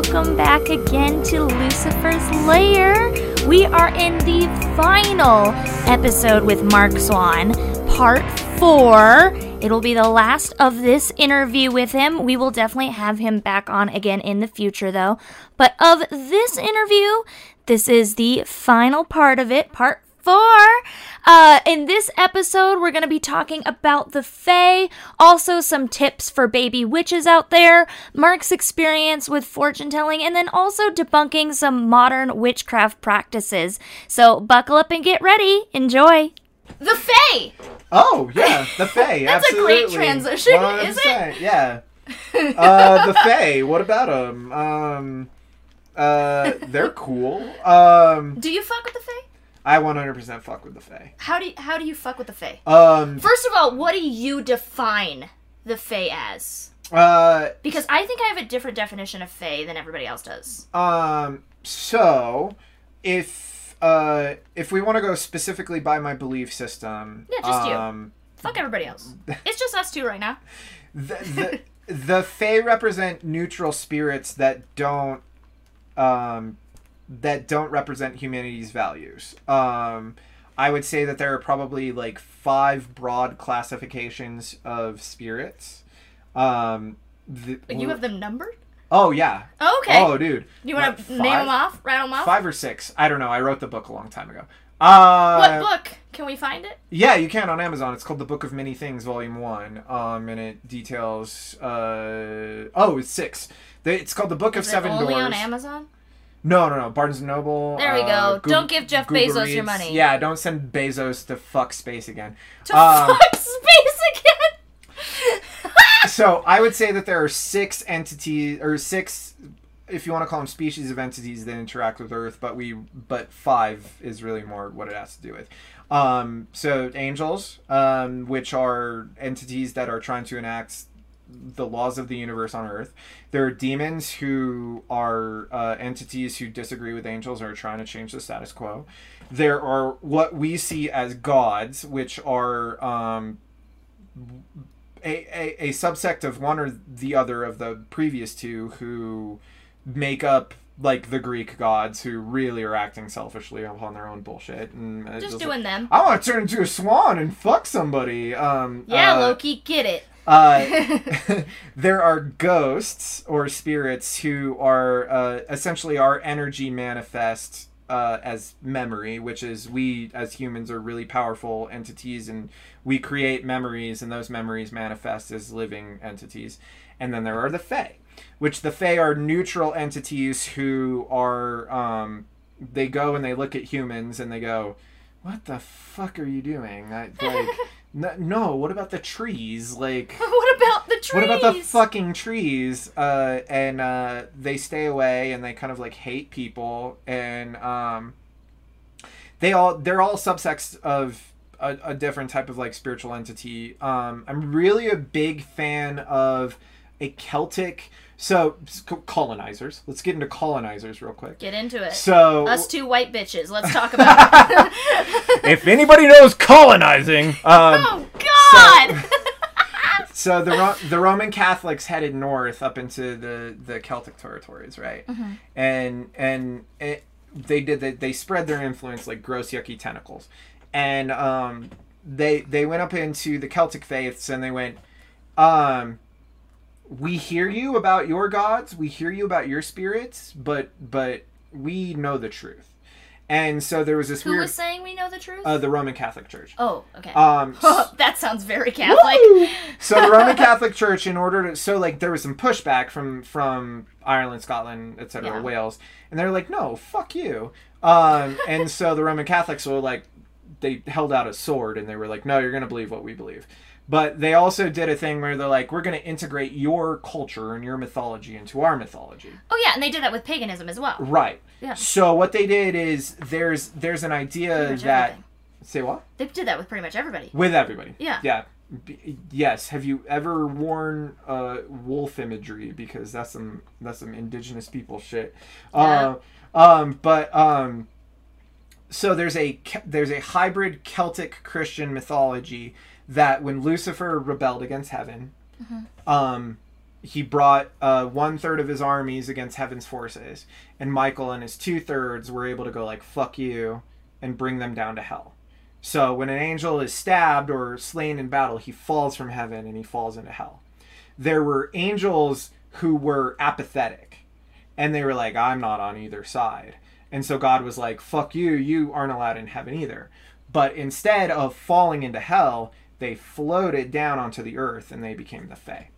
welcome back again to Lucifer's Lair. We are in the final episode with Mark Swan, part four. It'll be the last of this interview with him. We will definitely have him back on again in the future, though. But of this interview, this is the final part of it, part four. Uh, in this episode, we're going to be talking about the Fae, also some tips for baby witches out there, Mark's experience with fortune telling, and then also debunking some modern witchcraft practices. So buckle up and get ready. Enjoy. The Fae! Oh yeah, the Fae. That's a absolutely. great transition, is it? Yeah. Uh, the Fae. What about them? Um, uh, they're cool. Um, Do you fuck with the Fae? I 100% fuck with the Fae. How do you, how do you fuck with the Fae? Um, First of all, what do you define the Fae as? uh, Because I think I have a different definition of Fae than everybody else does. um, so if uh, if we want to go specifically by my belief system, Yeah, just you. um, Fuck everybody else. It's just us two right now. the, the the Fae represent neutral spirits that don't um that don't represent humanity's values. Um I would say that there are probably like five broad classifications of spirits. Um the, You have them numbered? Oh yeah. Oh, okay. Oh dude. you want to name them off? Rattle them off? Five or six. I don't know. I wrote the book a long time ago. Uh what book? Can we find it? yeah, you can on Amazon. It's called The Book of Many Things, Volume One. Um, and it details. Uh, oh, it's six. It's called The Book of Is Seven it only Doors. on Amazon? No, no, no. Barnes and Noble. There we uh, go. Don't give Jeff Google Bezos your money. Yeah, don't send Bezos to fuck space again. To Um, fuck space again. so I would say that there are six entities or six, if you want to call them species of entities that interact with Earth, but we but five is really more what it has to do with. Um, so angels, um, which are entities that are trying to enact the laws of the universe on Earth. There are demons who are uh, entities who disagree with angels or are trying to change the status quo. There are what we see as gods, which are um, a, a, a subsect of one or the other of the previous two who make up like the Greek gods who really are acting selfishly upon their own bullshit and Just like, doing them. I want to turn into a swan and fuck somebody. Um, Yeah, uh, Loki, get it. Uh, there are ghosts or spirits who are uh, essentially our energy manifest uh, as memory, which is we as humans are really powerful entities and we create memories, and those memories manifest as living entities. And then there are the Fae, which the Fae are neutral entities who are um, they go and they look at humans and they go, "What the fuck are you doing?" I, like, no, no, what about the trees? Like, what about the trees? what about the fucking trees? Uh, and uh, they stay away and they kind of like hate people and um, they all they're all subsects of a, a different type of like spiritual entity. Um, I'm really a big fan of a Celtic. So colonizers. Let's get into colonizers real quick. Get into it. So Us two white bitches. Let's talk about it. if anybody knows colonizing, um, oh God! so the Ro- the Roman Catholics headed north up into the the Celtic territories, right? And and it, they did that. They spread their influence like gross yucky tentacles, and um, they they went up into the Celtic faiths and they went, um, we hear you about your gods, we hear you about your spirits, but but we know the truth. And so there was this Who weird was saying we know the truth? uh, the Roman Catholic Church. oh, okay. Um, that sounds very Catholic. Woo! so the Roman Catholic Church, in order to, so like there was some pushback from from Ireland, Scotland, etc., Yeah. Wales, and they're like, no, fuck you. Um, and so the Roman Catholics were like, they held out a sword and they were like, no, you're gonna believe what we believe. But they also did a thing where they're like, we're gonna integrate your culture and your mythology into our mythology. Oh yeah, and they did that with paganism as well. Right. Yeah. So what they did is there's there's an idea that everything. say what They did that with pretty much everybody. with everybody. Yeah. Yeah. B- yes. Have you ever worn uh, wolf imagery? Because that's some that's some indigenous people shit. Uh, um, but um, so there's a there's a hybrid Celtic Christian mythology that when Lucifer rebelled against heaven, um, he brought uh, one third of his armies against heaven's forces, and Michael and his two thirds were able to go like "fuck you" and bring them down to hell. So when an angel is stabbed or slain in battle, he falls from heaven and he falls into hell. There were angels who were apathetic, and they were like, "I'm not on either side," and so God was like, "Fuck you, you aren't allowed in heaven either." But instead of falling into hell, they floated down onto the earth and they became the Fae.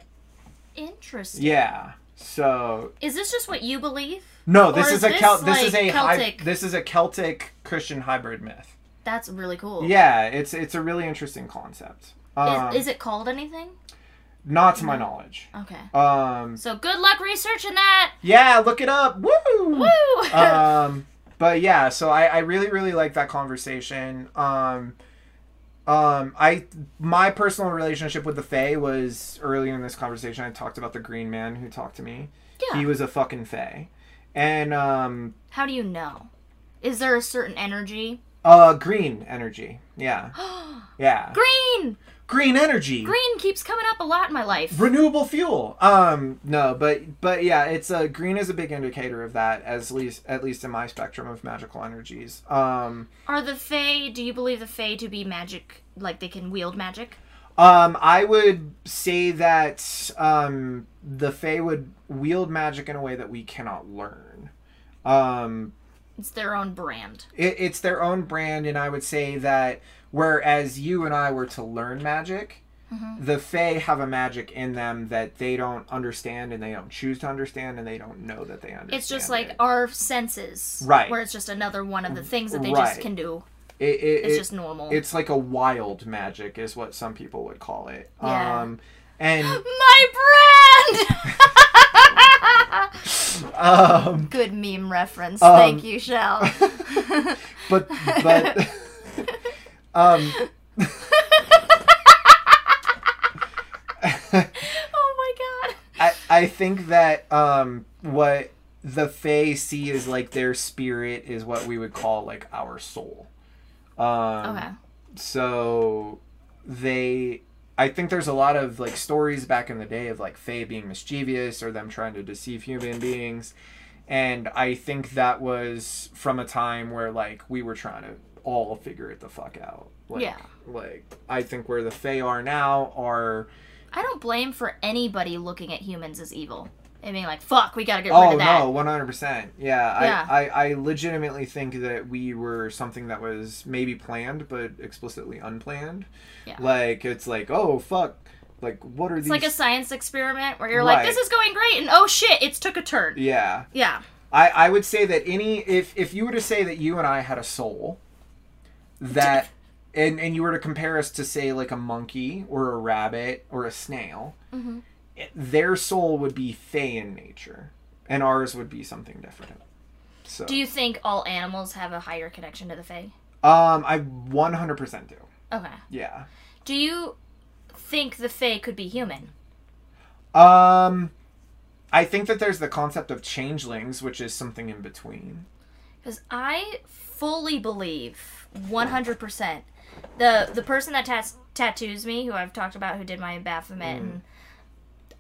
Interesting. Yeah. So Is this just what you believe? no, this is is a this, Celt- this is like, a hy- Celtic? this is a Celtic Christian hybrid myth. That's really cool. Yeah, it's it's a really interesting concept. Um, Is, is it called anything? not to my knowledge. Okay. Um, So good luck researching that. yeah, look it up. Woo! Woo! um, but yeah, so I, I really really like that conversation. Um, um, I my personal relationship with the Fae was earlier in this conversation. I talked about the Green Man who talked to me. yeah. He was a fucking Fae, and um, How do you know? Is there a certain energy? uh, green energy. Yeah, yeah, Green! Green energy. Green keeps coming up a lot in my life. renewable fuel um no but but yeah it's a green is a big indicator of that as least at least in my spectrum of magical energies um Are the Fae, do you believe the Fae to be magic, like they can wield magic? um i would say that um the fae would wield magic in a way that we cannot learn um It's their own brand. it, it's their own brand and i would say that whereas you and i were to learn magic the fae have a magic in them that they don't understand and they don't choose to understand and they don't know that they understand It's just like it. our senses. Right. Where it's just another one of the things that they Right. just can do. it, it, It's it- just normal. it's like a wild magic is what some people would call it Yeah. um and My brand! um Good meme reference. Um, Thank you, Shell. but but um oh my god. I, I think that um what the Fae see is like their spirit is what we would call like our soul. Um Okay. so they I think there's a lot of like stories back in the day of like Fae being mischievous or them trying to deceive human beings. And I think that was from a time where like we were trying to all figure it the fuck out. Like, Yeah. Like I think where the Fae are now are I don't blame for anybody looking at humans as evil and being like, "Fuck, we gotta get rid Oh of that." Oh no, one hundred percent. Yeah, Yeah. I, I, I legitimately think that we were something that was maybe planned but explicitly unplanned. Yeah. Like it's like, oh fuck, like what are It's these? like a science experiment where you're like, "This is going great," and oh shit, it's took a turn. yeah, Yeah. I, I would say that any if if you were to say that you and I had a soul, that and and you were to compare us to say like a monkey or a rabbit or a snail, Mm-hmm. it- their soul would be fey in nature, and ours would be something different. So Do you think all animals have a higher connection to the Fae? Um, I 100% do. Okay. Yeah. Do you think the Fae could be human? Um, I think that there's the concept of changelings, which is something in between. Because I fully believe, 100%, the the person that tat- tattoos me, who I've talked about, who did my Baphomet, and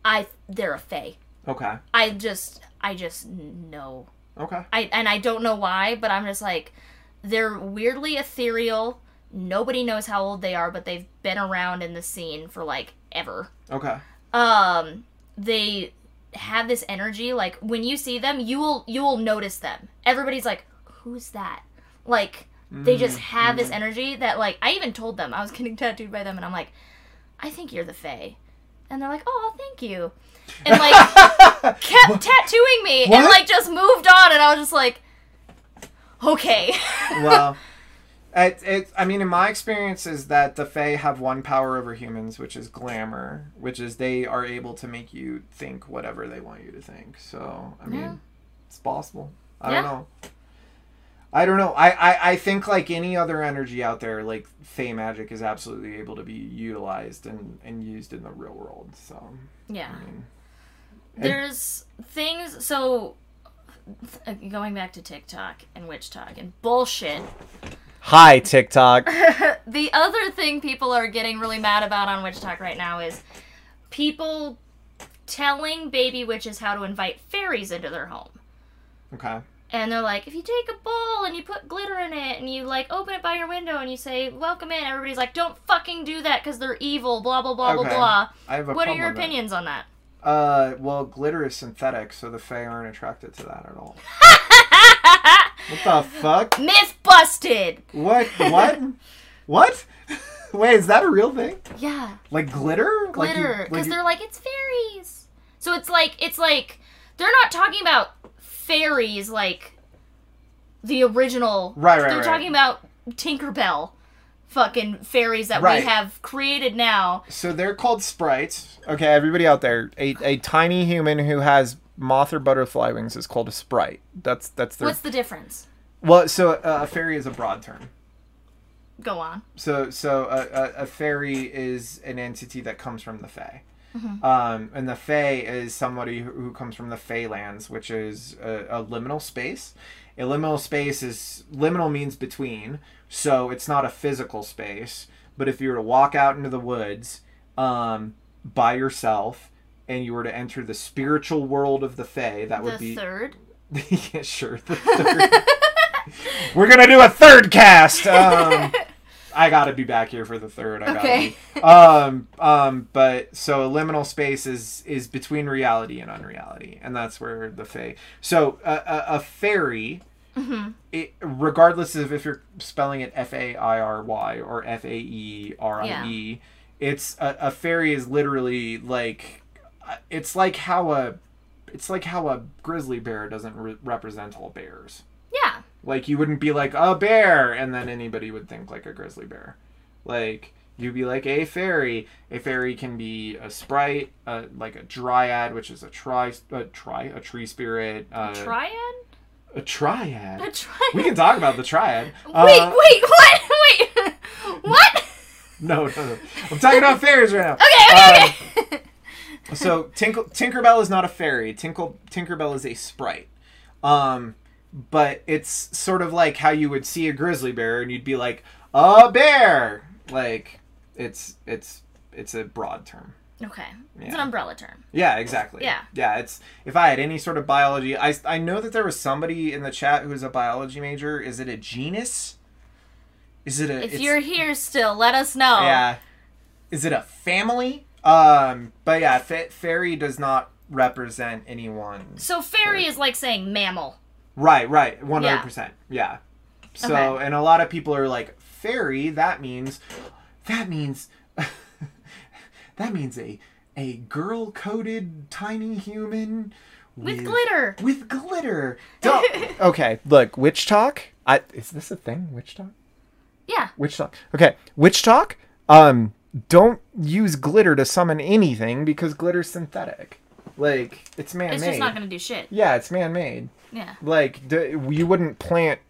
I, they're a Fae. Okay. I just, I just know. Okay. I and I don't know why, but I'm just like, they're weirdly ethereal. Nobody knows how old they are, but they've been around in the scene for like ever. Okay. um they have this energy like when you see them you will you will notice them everybody's like who's that like they just mm, have this mm. energy that like i even told them i was getting tattooed by them and i'm like i think you're the fae and they're like oh thank you and like kept tattooing me and like just moved on and i was just like okay well, it, it, I mean, in my experience, is that the Fae have one power over humans, which is glamour, which is they are able to make you think whatever they want you to think. So, I mean, Yeah. it's possible. I Yeah. don't know. I don't know. I, I, I think like any other energy out there, like Fey magic is absolutely able to be utilized and, and used in the real world. So, yeah I mean, there's things so uh, going back to tiktok and WitchTok and bullshit Hi, TikTok. the other thing people are getting really mad about on WitchTok right now is people telling baby witches how to invite fairies into their home. Okay. And they're like, if you take a bowl and you put glitter in it and you like open it by your window and you say, welcome in, everybody's like, don't fucking do that because they're evil, blah, blah, blah, Okay. blah, blah. I have a What are your with that. opinions on that? Uh, well, glitter is synthetic, so the Fae aren't attracted to that at all. what the fuck? Myth busted! What? What? what? Wait, is that a real thing? Yeah, Like glitter? Like glitter. like Because you- they're like, it's fairies. So it's like, it's like, they're not talking about fairies like the original. Right, right, They're right. talking about Tinkerbell fucking fairies that Right. we have created now. So they're called sprites. Okay, everybody out there, a, a tiny human who has moth or butterfly wings is called a sprite. That's that's their What's the difference? well. So uh, a fairy is a broad term. Go on. So so a, a, a fairy is an entity that comes from the Fae. Um, and the Fae is somebody who, who comes from the Fae lands, which is a, a liminal space. A liminal space is liminal means between, so it's not a physical space. But if you were to walk out into the woods um, by yourself and you were to enter the spiritual world of the Fae, that would the be third. yeah, sure. The third. We're gonna do a third cast. Um, I gotta be back here for the third. I gotta Okay. be. Um, um, but so liminal space is is between reality and unreality, and that's where the fae. So a a, a fairy. It, regardless of if you're spelling it F A I R Y or F A E R I E, it's a, a fairy is literally like it's like how a it's like how a grizzly bear doesn't re- represent all bears. Like you wouldn't be like a bear, and then anybody would think like a grizzly bear. Like you'd be like a fairy. A fairy can be a sprite, uh, like a dryad, which is a tri, a tri, a tree spirit, uh, Triad? a triad. A triad? We can talk about the triad. Wait, Uh, wait, what? Wait. what? No, no, no. I'm talking about fairies right now. Okay, okay, okay. so Tinkle, Tinkerbell is not a fairy. Tinkle, Tinkerbell is a sprite. Um, but it's sort of like how you would see a grizzly bear and you'd be like a bear. Like it's it's it's a broad term. okay. It's an umbrella term. Yeah, exactly. Yeah. Yeah, it's if I had any sort of biology, I I know that there was somebody in the chat who's a biology major. Is it a genus? Is it a If you're here still, let us know. yeah. Is it a family? Um, but yeah, fa- fairy does not represent anyone. So fairy is like saying mammal. Right, right, one hundred percent. Yeah. So, Okay. and a lot of people are like, fairy. That means, that means, that means a a girl coded tiny human With glitter. With glitter. Okay, look, WitchTok. I is this a thing? WitchTok. Yeah. WitchTok. Okay, WitchTok. Um, don't use glitter to summon anything because glitter's synthetic. Like it's man-made. It's just not going to do shit. Yeah, it's man-made. Yeah. Like d- you wouldn't plant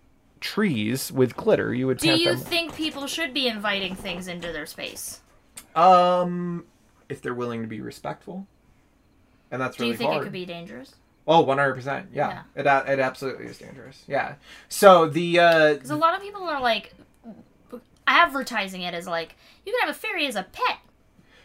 trees with glitter. You would Do you them. think people should be inviting things into their space? um, if they're willing to be respectful, and that's Do really you think hard. it could be dangerous? Oh, 100 percent. Yeah, it it absolutely is dangerous. Yeah. So the uh, Because a lot of people are like advertising it as like you can have a fairy as a pet.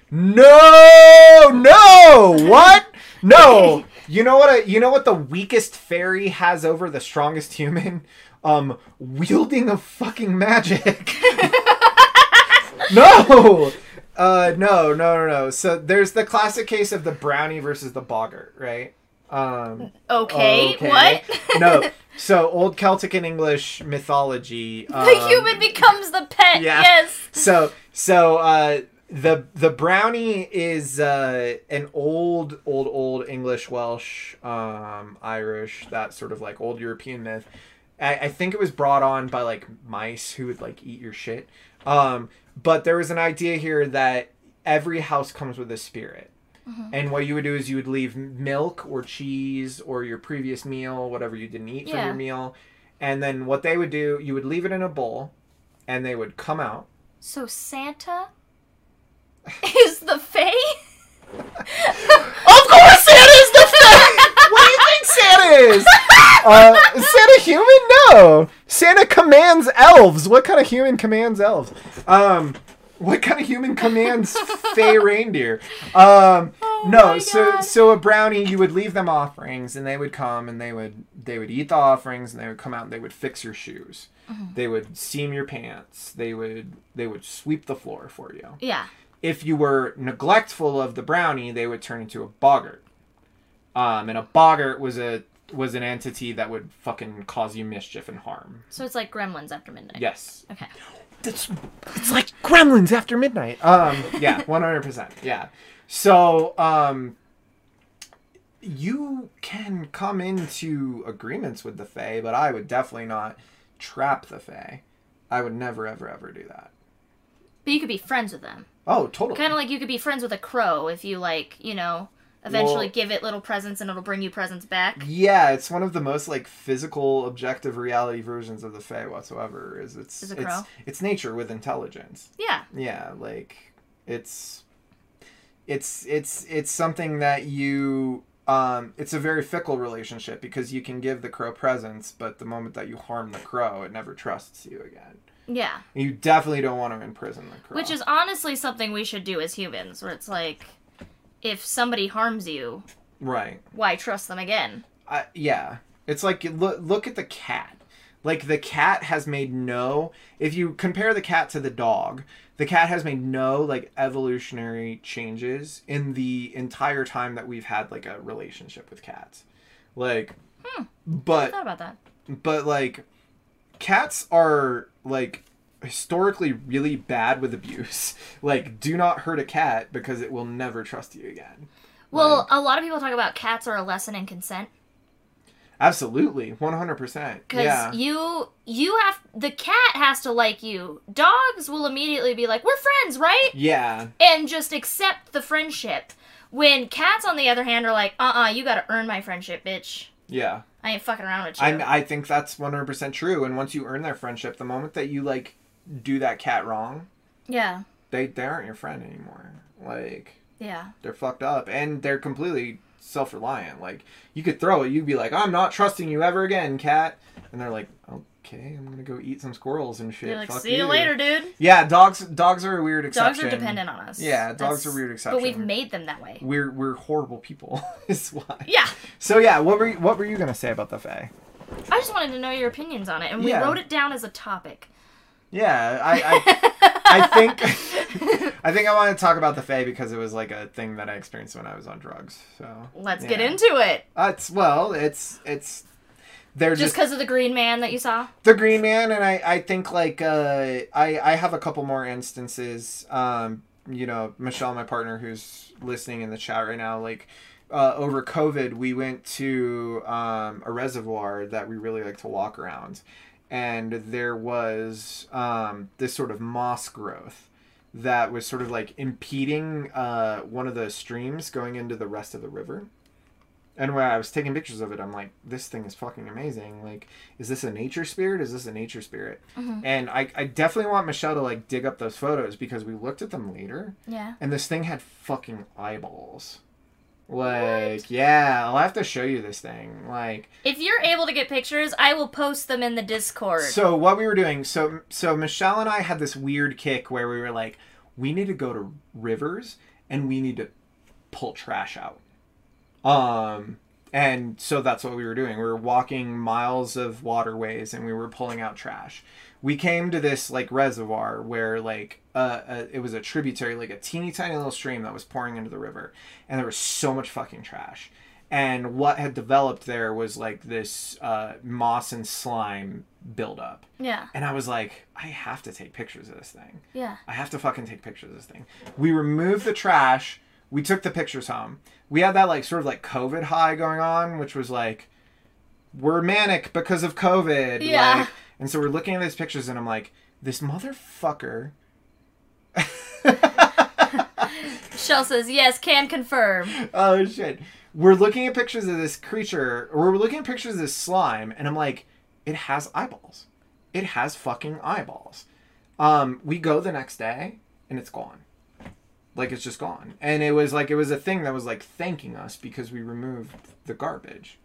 No, no, what? No. You know what? A, you know what the weakest fairy has over the strongest human? Um, wielding of fucking magic. no. Uh, no, no, no, no. So there's the classic case of the brownie versus the boggart, right? Um, Okay, okay. what? no. So old Celtic and English mythology. the um, human becomes the pet. yeah. Yes. so so uh the the brownie is uh an old old old english welsh um irish that sort of like old european myth. I, I think it was brought on by like mice who would like eat your shit. Um but there was an idea here that every house comes with a spirit. And what you would do is you would leave milk or cheese or your previous meal whatever you didn't eat from your meal. And then what they would do you would leave it in a bowl and they would come out. So Santa is the fae? of course Santa is the fae. what do you think Santa is? Uh, is Santa human? No. Santa commands elves. What kind of human commands elves? Um, What kind of human commands Fey reindeer? Um, Oh no, so so a brownie, you would leave them offerings, and they would come and they would they would eat the offerings, and they would come out and they would fix your shoes. Mm-hmm. They would seam your pants. They would they would sweep the floor for you. Yeah. If you were neglectful of the brownie, they would turn into a boggart. Um, and a boggart was a was an entity that would fucking cause you mischief and harm. So it's like Gremlins after midnight. Yes, Okay. that's it's like gremlins after midnight um yeah 100% yeah so um you can come into agreements with the fae but i would definitely not trap the fae i would never ever ever do that But you could be friends with them. oh totally Kind of like you could be friends with a crow if you like, you know, eventually Well- give it little presents and it'll bring you presents back. yeah it's one of the most like physical objective reality versions of the fae whatsoever is it's Is a it's crow? it's nature with intelligence Yeah. yeah like it's it's it's it's something that you um it's a very fickle relationship because you can give the crow presents but the moment that you harm the crow it never trusts you again Yeah. you definitely don't want to imprison the crow Which is honestly something we should do as humans, where it's like, if somebody harms you, right why trust them again? I, yeah it's like look look at the cat like the cat has made no if you compare the cat to the dog the cat has made no like evolutionary changes in the entire time that we've had like a relationship with cats like I but thought about that. but like cats are like historically really bad with abuse like do not hurt a cat because it will never trust you again Well, Like- a lot of people talk about cats are a lesson in consent absolutely 100% because yeah you you have the cat has to like you. Dogs will immediately be like, "We're friends, right?" yeah and just accept the friendship. When cats, on the other hand, are like, "Uh, uh you got to earn my friendship, bitch. Yeah. I ain't fucking around with you." I, I think that's 100% true and once you earn their friendship the moment that you like do that cat wrong yeah, they they aren't your friend anymore. Like yeah, they're fucked up and they're completely self-reliant. Like you could throw it you'd be like i'm not trusting you ever again cat. And they're like oh, okay i'm gonna go eat some squirrels and shit You're like, Fuck "See you later, dude." yeah dogs dogs are a weird exception Dogs are dependent on us. Yeah, dogs are weird exception. But we've made them that way. we're we're horrible people is why Yeah, so yeah what were you, what were you gonna say about the fae I just wanted to know your opinions on it, and we Yeah. wrote it down as a topic. yeah i i, I think I think I want to talk about the Fae because it was like a thing that I experienced when I was on drugs. So Let's yeah. get into it. Uh, it's well, it's it's they're Just because of the green man that you saw. the Green Man, and I I think like uh I I have a couple more instances. Um, you know, Michelle, my partner, who's listening in the chat right now, like. Uh, over COVID, we went to um, a reservoir that we really like to walk around, and there was um, this sort of moss growth that was sort of like impeding uh, one of the streams going into the rest of the river. And when I was taking pictures of it, I'm like, this thing is fucking amazing. Like, is this a nature spirit? Is this a nature spirit? Mm-hmm. And I, I definitely want Michelle to like dig up those photos because we looked at them later Yeah. and this thing had fucking eyeballs. Like, yeah, I'll have to show you this thing. Like, If you're able to get pictures, I will post them in the Discord. So what we were doing, so so Michelle and I had this weird kick where we were like, we need to go to rivers and we need to pull trash out. Um and so that's what we were doing. We were walking miles of waterways and we were pulling out trash. We came to this like reservoir where like uh, uh it was a tributary, like a teeny tiny little stream that was pouring into the river, and there was so much fucking trash. And what had developed there was like this uh, moss and slime buildup. yeah. And I was like, I have to take pictures of this thing. Yeah. I have to fucking take pictures of this thing. We removed the trash. We took the pictures home. We had that like sort of like COVID high going on, which was like, we're manic because of COVID. Yeah. Like, and so we're looking at these pictures and I'm like, this motherfucker. Shell says, yes, can confirm. oh shit. We're looking at pictures of this creature, or we're looking at pictures of this slime, and I'm like, it has eyeballs. It has fucking eyeballs. Um, we go the next day, and it's gone. Like it's just gone. And it was like it was a thing that was like thanking us because we removed the garbage.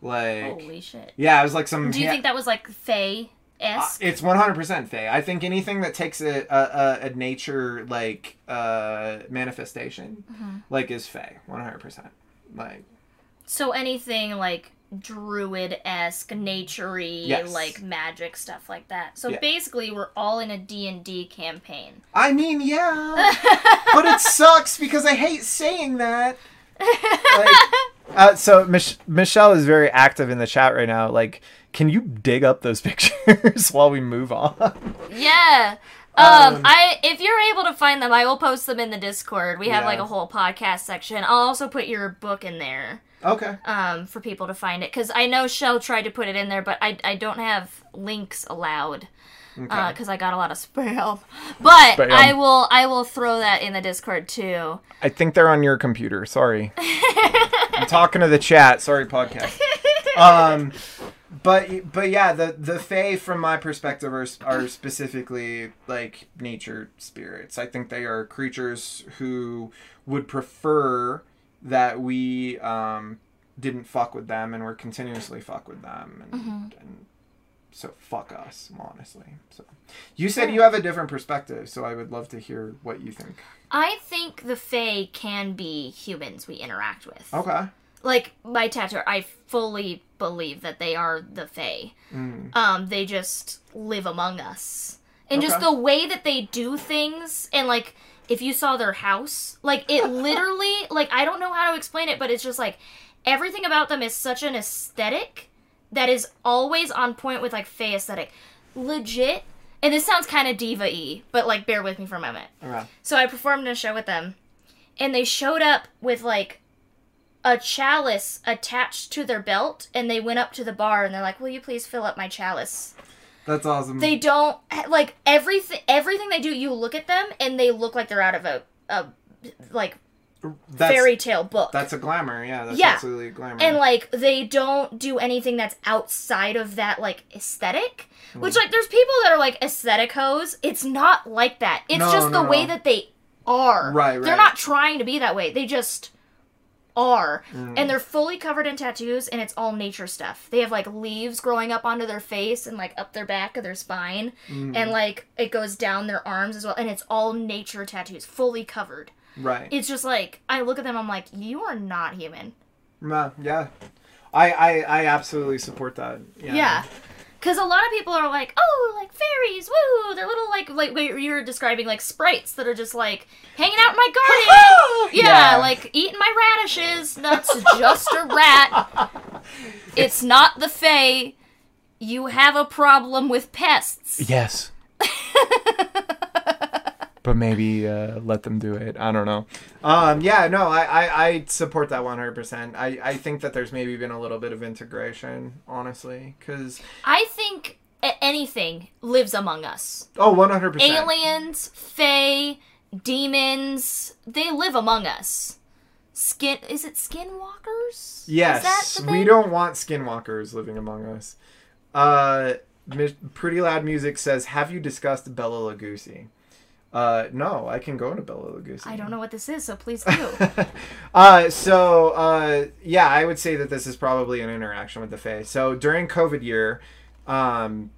Like Holy shit. yeah, it was like some Do you yeah, think that was like Fae esque. It's one hundred percent Fey. I think anything that takes a a, a, nature like uh manifestation, Mm-hmm. like is Fey. One hundred percent. Like So anything like druid esque, naturey, Yes. like magic stuff like that. So Yeah. basically, we're all in a D and D campaign. I mean, yeah, but it sucks because I hate saying that. Like, uh, so Mich- Michelle is very active in the chat right now. Like, can you dig up those pictures while we move on? Yeah. Um, Um, I if you're able to find them, I will post them in the Discord. We have Yeah. like a whole podcast section. I'll also put your book in there. Okay. um, for people to find it because I know Shell tried to put it in there, but I, I don't have links allowed Okay. because I got a lot of spam. But Spam. I will I will throw that in the Discord too. I think they're on your computer. Sorry. I'm talking to the chat. Sorry, podcast. Um, but but yeah, the the Fae, from my perspective, are, are specifically like nature spirits. I think they are creatures who would prefer that we um, didn't fuck with them and we're continuously fuck with them and, and so fuck us honestly. So you said you have a different perspective so i would love to hear what you think. I think the Fae can be humans we interact with. okay. Like my tattoo, I fully believe that they are the Fae. Mm. Um, they just live among us, and just the way that they do things, and like if you saw their house, like it literally, like I don't know how to explain it, but it's just like everything about them is such an aesthetic that is always on point with like Fae aesthetic, legit. And this sounds kind of diva-y, but like bear with me for a moment. So I performed in a show with them, and they showed up with like a chalice attached to their belt, and they went up to the bar and they're like, "Will you please fill up my chalice?" That's awesome They don't like everything. Everything they do, you look at them and they look like they're out of a, a like that's, fairy tale book. that's a glamour yeah that's Yeah. absolutely a glamour and like they don't do anything that's outside of that like aesthetic which Hmm. like there's people that are like aesthetic hoes it's not like that it's No, just no, the way that they are Right, right. they're not trying to be that way they just are. Hmm. and they're fully covered in tattoos and it's all nature stuff. They have like leaves growing up onto their face and like up their back of their spine. Hmm. and like it goes down their arms as well and it's all nature tattoos fully covered. Right. It's just like i look at them i'm like you are not human. Ma- yeah. I, I i absolutely support that. Yeah, Yeah. Because a lot of people are like, oh, like fairies, woo! They're little, like, like what you were describing, like sprites that are just like hanging out in my garden. yeah, Yeah. like eating my radishes. That's just a rat. It's not the Fae. You have a problem with pests. yes but maybe uh, let them do it i don't know um yeah no i i, I support that 100% i i think that there's maybe been a little bit of integration honestly because I think anything lives among us. oh 100% Aliens, Fae, demons, they live among us. Skin, is it skinwalkers? Yes, Is that the we don't want skinwalkers living among us. Uh, Pretty Loud Music says, "Have you discussed Bella Lugosi?" Uh, no, I can go into Bella Lugosi. I don't know what this is, so please do. uh, so uh, yeah, I would say that this is probably an interaction with the Fae. So during COVID year, um,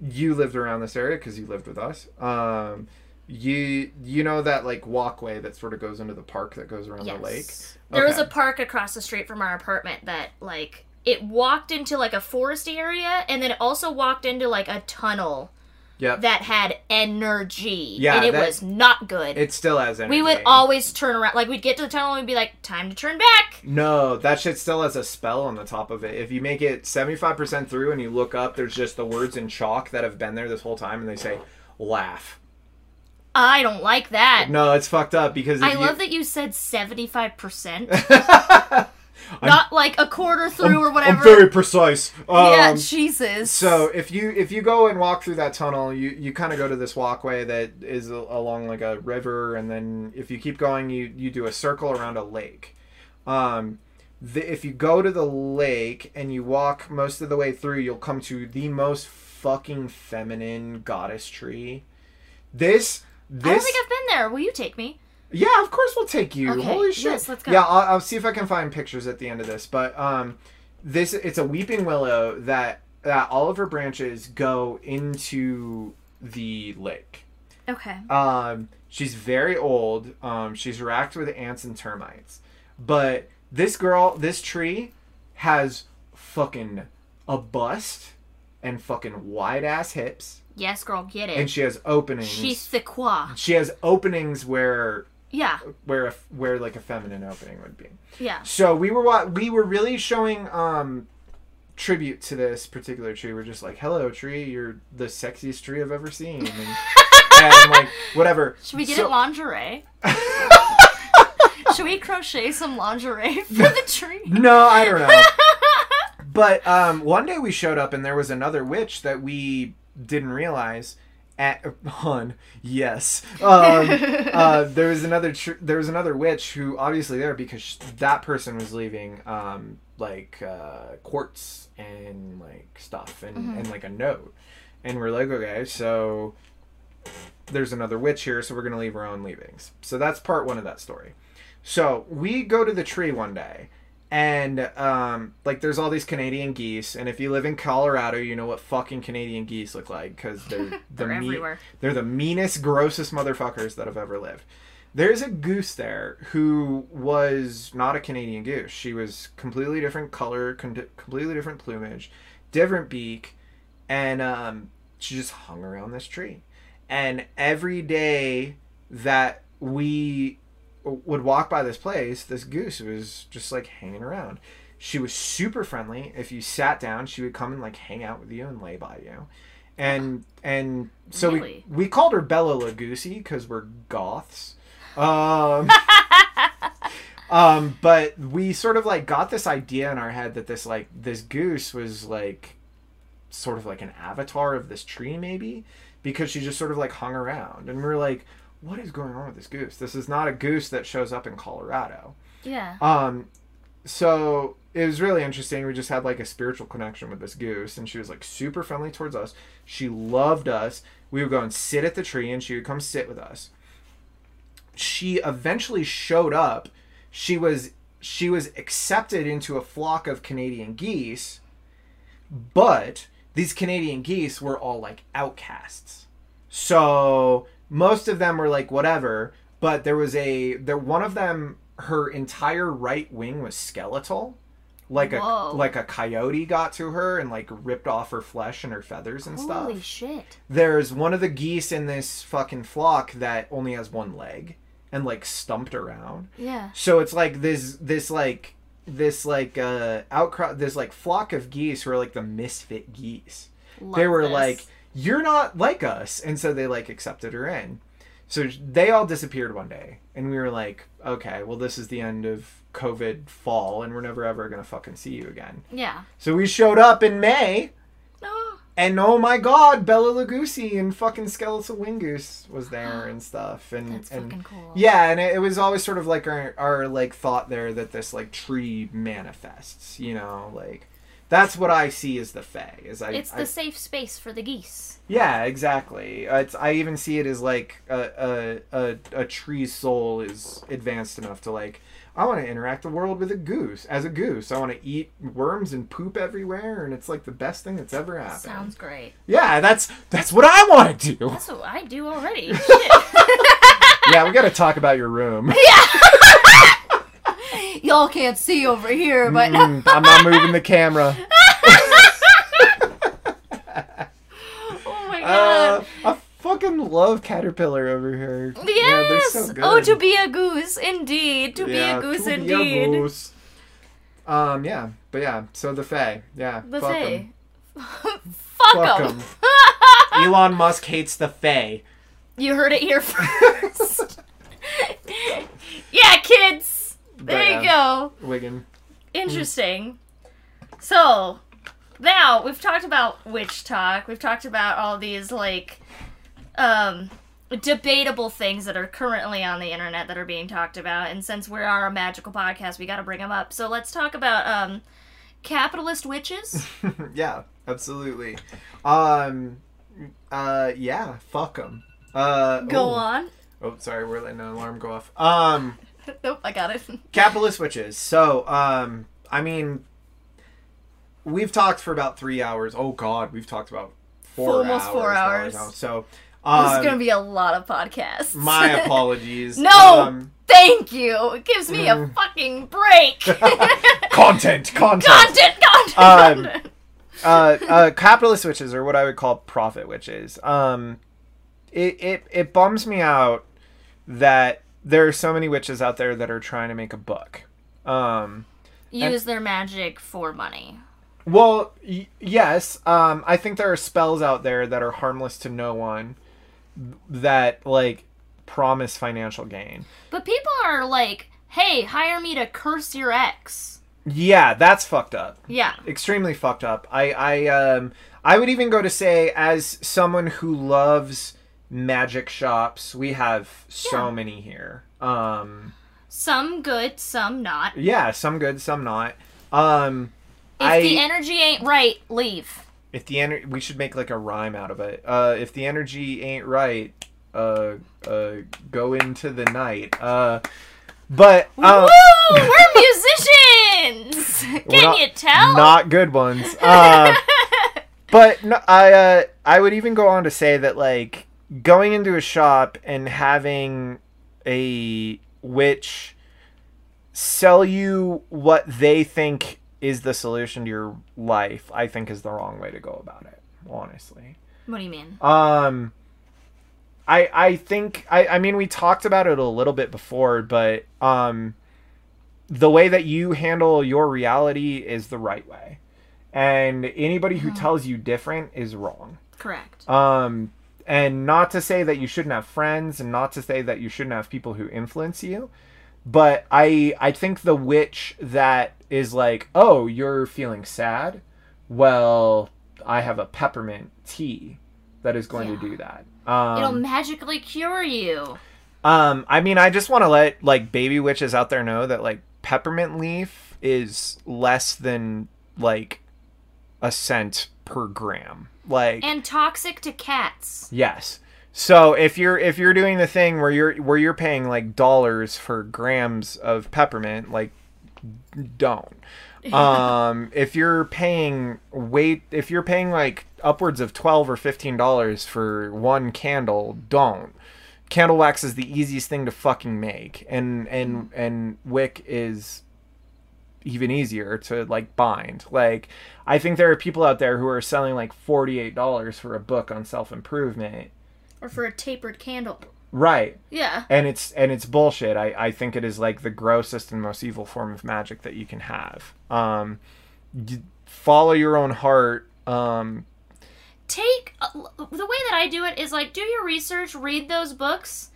you lived around this area because you lived with us. Um, you you know that like walkway that sort of goes into the park that goes around yes. the lake. There was a park across the street from our apartment that like it walked into like a foresty area and then it also walked into like a tunnel Yep. that had energy. Yeah, And it that- was not good. it still has energy. we would always turn around like we'd get to the tunnel and we'd be like, time to turn back. No, that shit still has a spell on the top of it. If you make it 75% through and you look up, there's just the words in chalk that have been there this whole time and they say, laugh. I don't like that. No, it's fucked up because I you... love that you said 75%. not like a quarter through or whatever. I'm very precise. Um, yeah, Jesus. So if you if you go and walk through that tunnel, you you kind of go to this walkway that is along like a river, and then if you keep going, you you do a circle around a lake. Um, the, if you go to the lake and you walk most of the way through, you'll come to the most fucking feminine goddess tree. This this I don't think I've been there. Will you take me? Yeah, of course we'll take you. Okay, Holy shit! yes, let's go. Yeah, I'll, I'll see if I can find pictures at the end of this. But um, this it's a weeping willow that that all of her branches go into the lake. Okay. Um, she's very old. Um, she's racked with ants and termites. But this girl, this tree, has fucking a bust and fucking wide ass hips, Yes, girl, get it. and she has openings. She's the qua. she has openings where Yeah. where a, where like a feminine opening would be. Yeah. So we were we were really showing um tribute to this particular tree. We're just like, "Hello, tree, you're the sexiest tree I've ever seen," and, and like whatever. Should we get So- it lingerie? Should we crochet some lingerie for the tree? No, I don't know. but um, one day we showed up and there was another witch that we didn't realize. At hun, yes. Um, uh, there was another tr- there was another witch who obviously there because sh- that person was leaving um, like uh, quartz and like stuff and, and like a note, and we're like okay, so there's another witch here, so we're gonna leave our own leavings. So that's part one of that story. So we go to the tree one day, and um, like there's all these Canadian geese, and if you live in Colorado, you know what fucking Canadian geese look like because they're the They're they're the meanest, grossest motherfuckers that have ever lived. There's a goose there who was not a Canadian goose. She was completely different color, con- completely different plumage, different beak, and um, she just hung around this tree. And every day that we would walk by this place, this goose was just like hanging around. She was super friendly. If you sat down, she would come and like hang out with you and lay by you. And and so Really? we we called her Bella Lugosi because we're goths. Um, um, but we sort of like got this idea in our head that this like this goose was like sort of like an avatar of this tree maybe because she just sort of like hung around and we were like what is going on with this goose? This is not a goose that shows up in colorado. Yeah. um so it was really interesting. We just had like a spiritual connection with this goose and she was like super friendly towards us. She loved us. We would go and sit at the tree and she would come sit with us. She eventually showed up. She was she was accepted into a flock of canadian geese but these canadian geese were all like outcasts. So most of them were like whatever but there was a there one of them her entire right wing was skeletal like Whoa. a like a coyote got to her and like ripped off her flesh and her feathers and stuff Holy shit. there's one of the geese in this fucking flock that only has one leg and like stumped around Yeah. so it's like this this like this like uh outcrop this like flock of geese who are like the misfit geese they were this. like you're not like us and so they like accepted her in so they all disappeared one day and we were like okay well this is the end of covid fall and we're never ever gonna fucking see you again Yeah. so we showed up in may Oh, and oh my god, Bella Lugosi and fucking Skeletal Wingoose was there and stuff. And that's and fucking cool. yeah, and it, it was always sort of like our, our like thought there that this like tree manifests, you know, like that's what I see as the Fae. Is I, It's I- the safe space for the geese. yeah, exactly. It's I even see it as like a a, a, a tree's soul is advanced enough to like I want to interact the world with a goose as a goose. I want to eat worms and poop everywhere, and it's like the best thing that's ever happened. Sounds great. Yeah, that's that's what I want to do. That's what I do already. Shit. yeah, we got to talk about your room. Y'all can't see over here, but Mm, I'm not moving the camera. oh my god. Uh, I fucking love caterpillar over here. Yeah, yes. so good. oh, to be a goose, indeed. To Yeah, be a goose, to be a indeed. goose. Um, yeah, but yeah, so the Fae, yeah, The fuck Fae. Fuck Fuck 'em. 'em. Elon Musk hates the Fae. You heard it here first. yeah, kids. There But, you yeah, go. Wiggin. Interesting. So, now we've talked about WitchTok. We've talked about all these like um debatable things that are currently on the internet that are being talked about and since we are a magical podcast, we got to bring them up. So, let's talk about um capitalist witches. yeah, absolutely. Um, uh, yeah, fuck them. Uh, Go oh. on. Oh, sorry, we're letting an alarm go off. Um, Nope, I got it. capitalist witches. So, um, I mean, we've talked for about three hours. Oh God, we've talked about four Almost hours four hours. So, This is um, gonna be a lot of podcasts. my apologies. No! Um, Thank you. It gives me a Mm. fucking break. content, content. content, content. Um, uh, uh, capitalist witches are what I would call profit witches. Um, it, it it bums me out that there are so many witches out there that are trying to make a buck. Um, Use their magic for money. well, y- yes, um, I think there are spells out there that are harmless to no one that like promise financial gain. But people are like, hey, hire me to curse your ex. Yeah, that's fucked up. Yeah. extremely fucked up. I I um I would even go to say as someone who loves magic shops, we have so Yeah. many here. Um Some good, some not. yeah, some good, some not. Um If I the energy ain't right, leave. if the energy, we should make like a rhyme out of it. Uh if the energy ain't right, uh uh go into the night. Uh but um, Woo! We're musicians! Can not- you tell? not good ones. Uh, but no, I uh, I would even go on to say that like going into a shop and having a witch sell you what they think is the solution to your life, I think is the wrong way to go about it. Honestly. what do you mean? Um I I think I I mean we talked about it a little bit before, but um the way that you handle your reality is the right way. And anybody who tells you different is wrong. Correct. Um and not to say that you shouldn't have friends and not to say that you shouldn't have people who influence you, but I I think the witch that is like, "Oh, you're feeling sad? Well, I have a peppermint tea that is going to do that." Um, It'll magically cure you. um, I mean, I just want to let like baby witches out there know that like peppermint leaf is less than like a cent per gram. Like And toxic to cats. yes. So if you're if you're doing the thing where you're where you're paying like dollars for grams of peppermint, like don't. Um, if you're paying weight, if you're paying like upwards of twelve or fifteen dollars for one candle, don't. Candle wax is the easiest thing to fucking make, and and and wick is even easier to like bind. Like I think there are people out there who are selling like forty eight dollars for a book on self improvement. Or for a tapered candle. Right. Yeah. And it's and it's bullshit. I, I think it is like the grossest and most evil form of magic that you can have. Um follow your own heart. Um Take uh, the way that I do it is like do your research, read those books,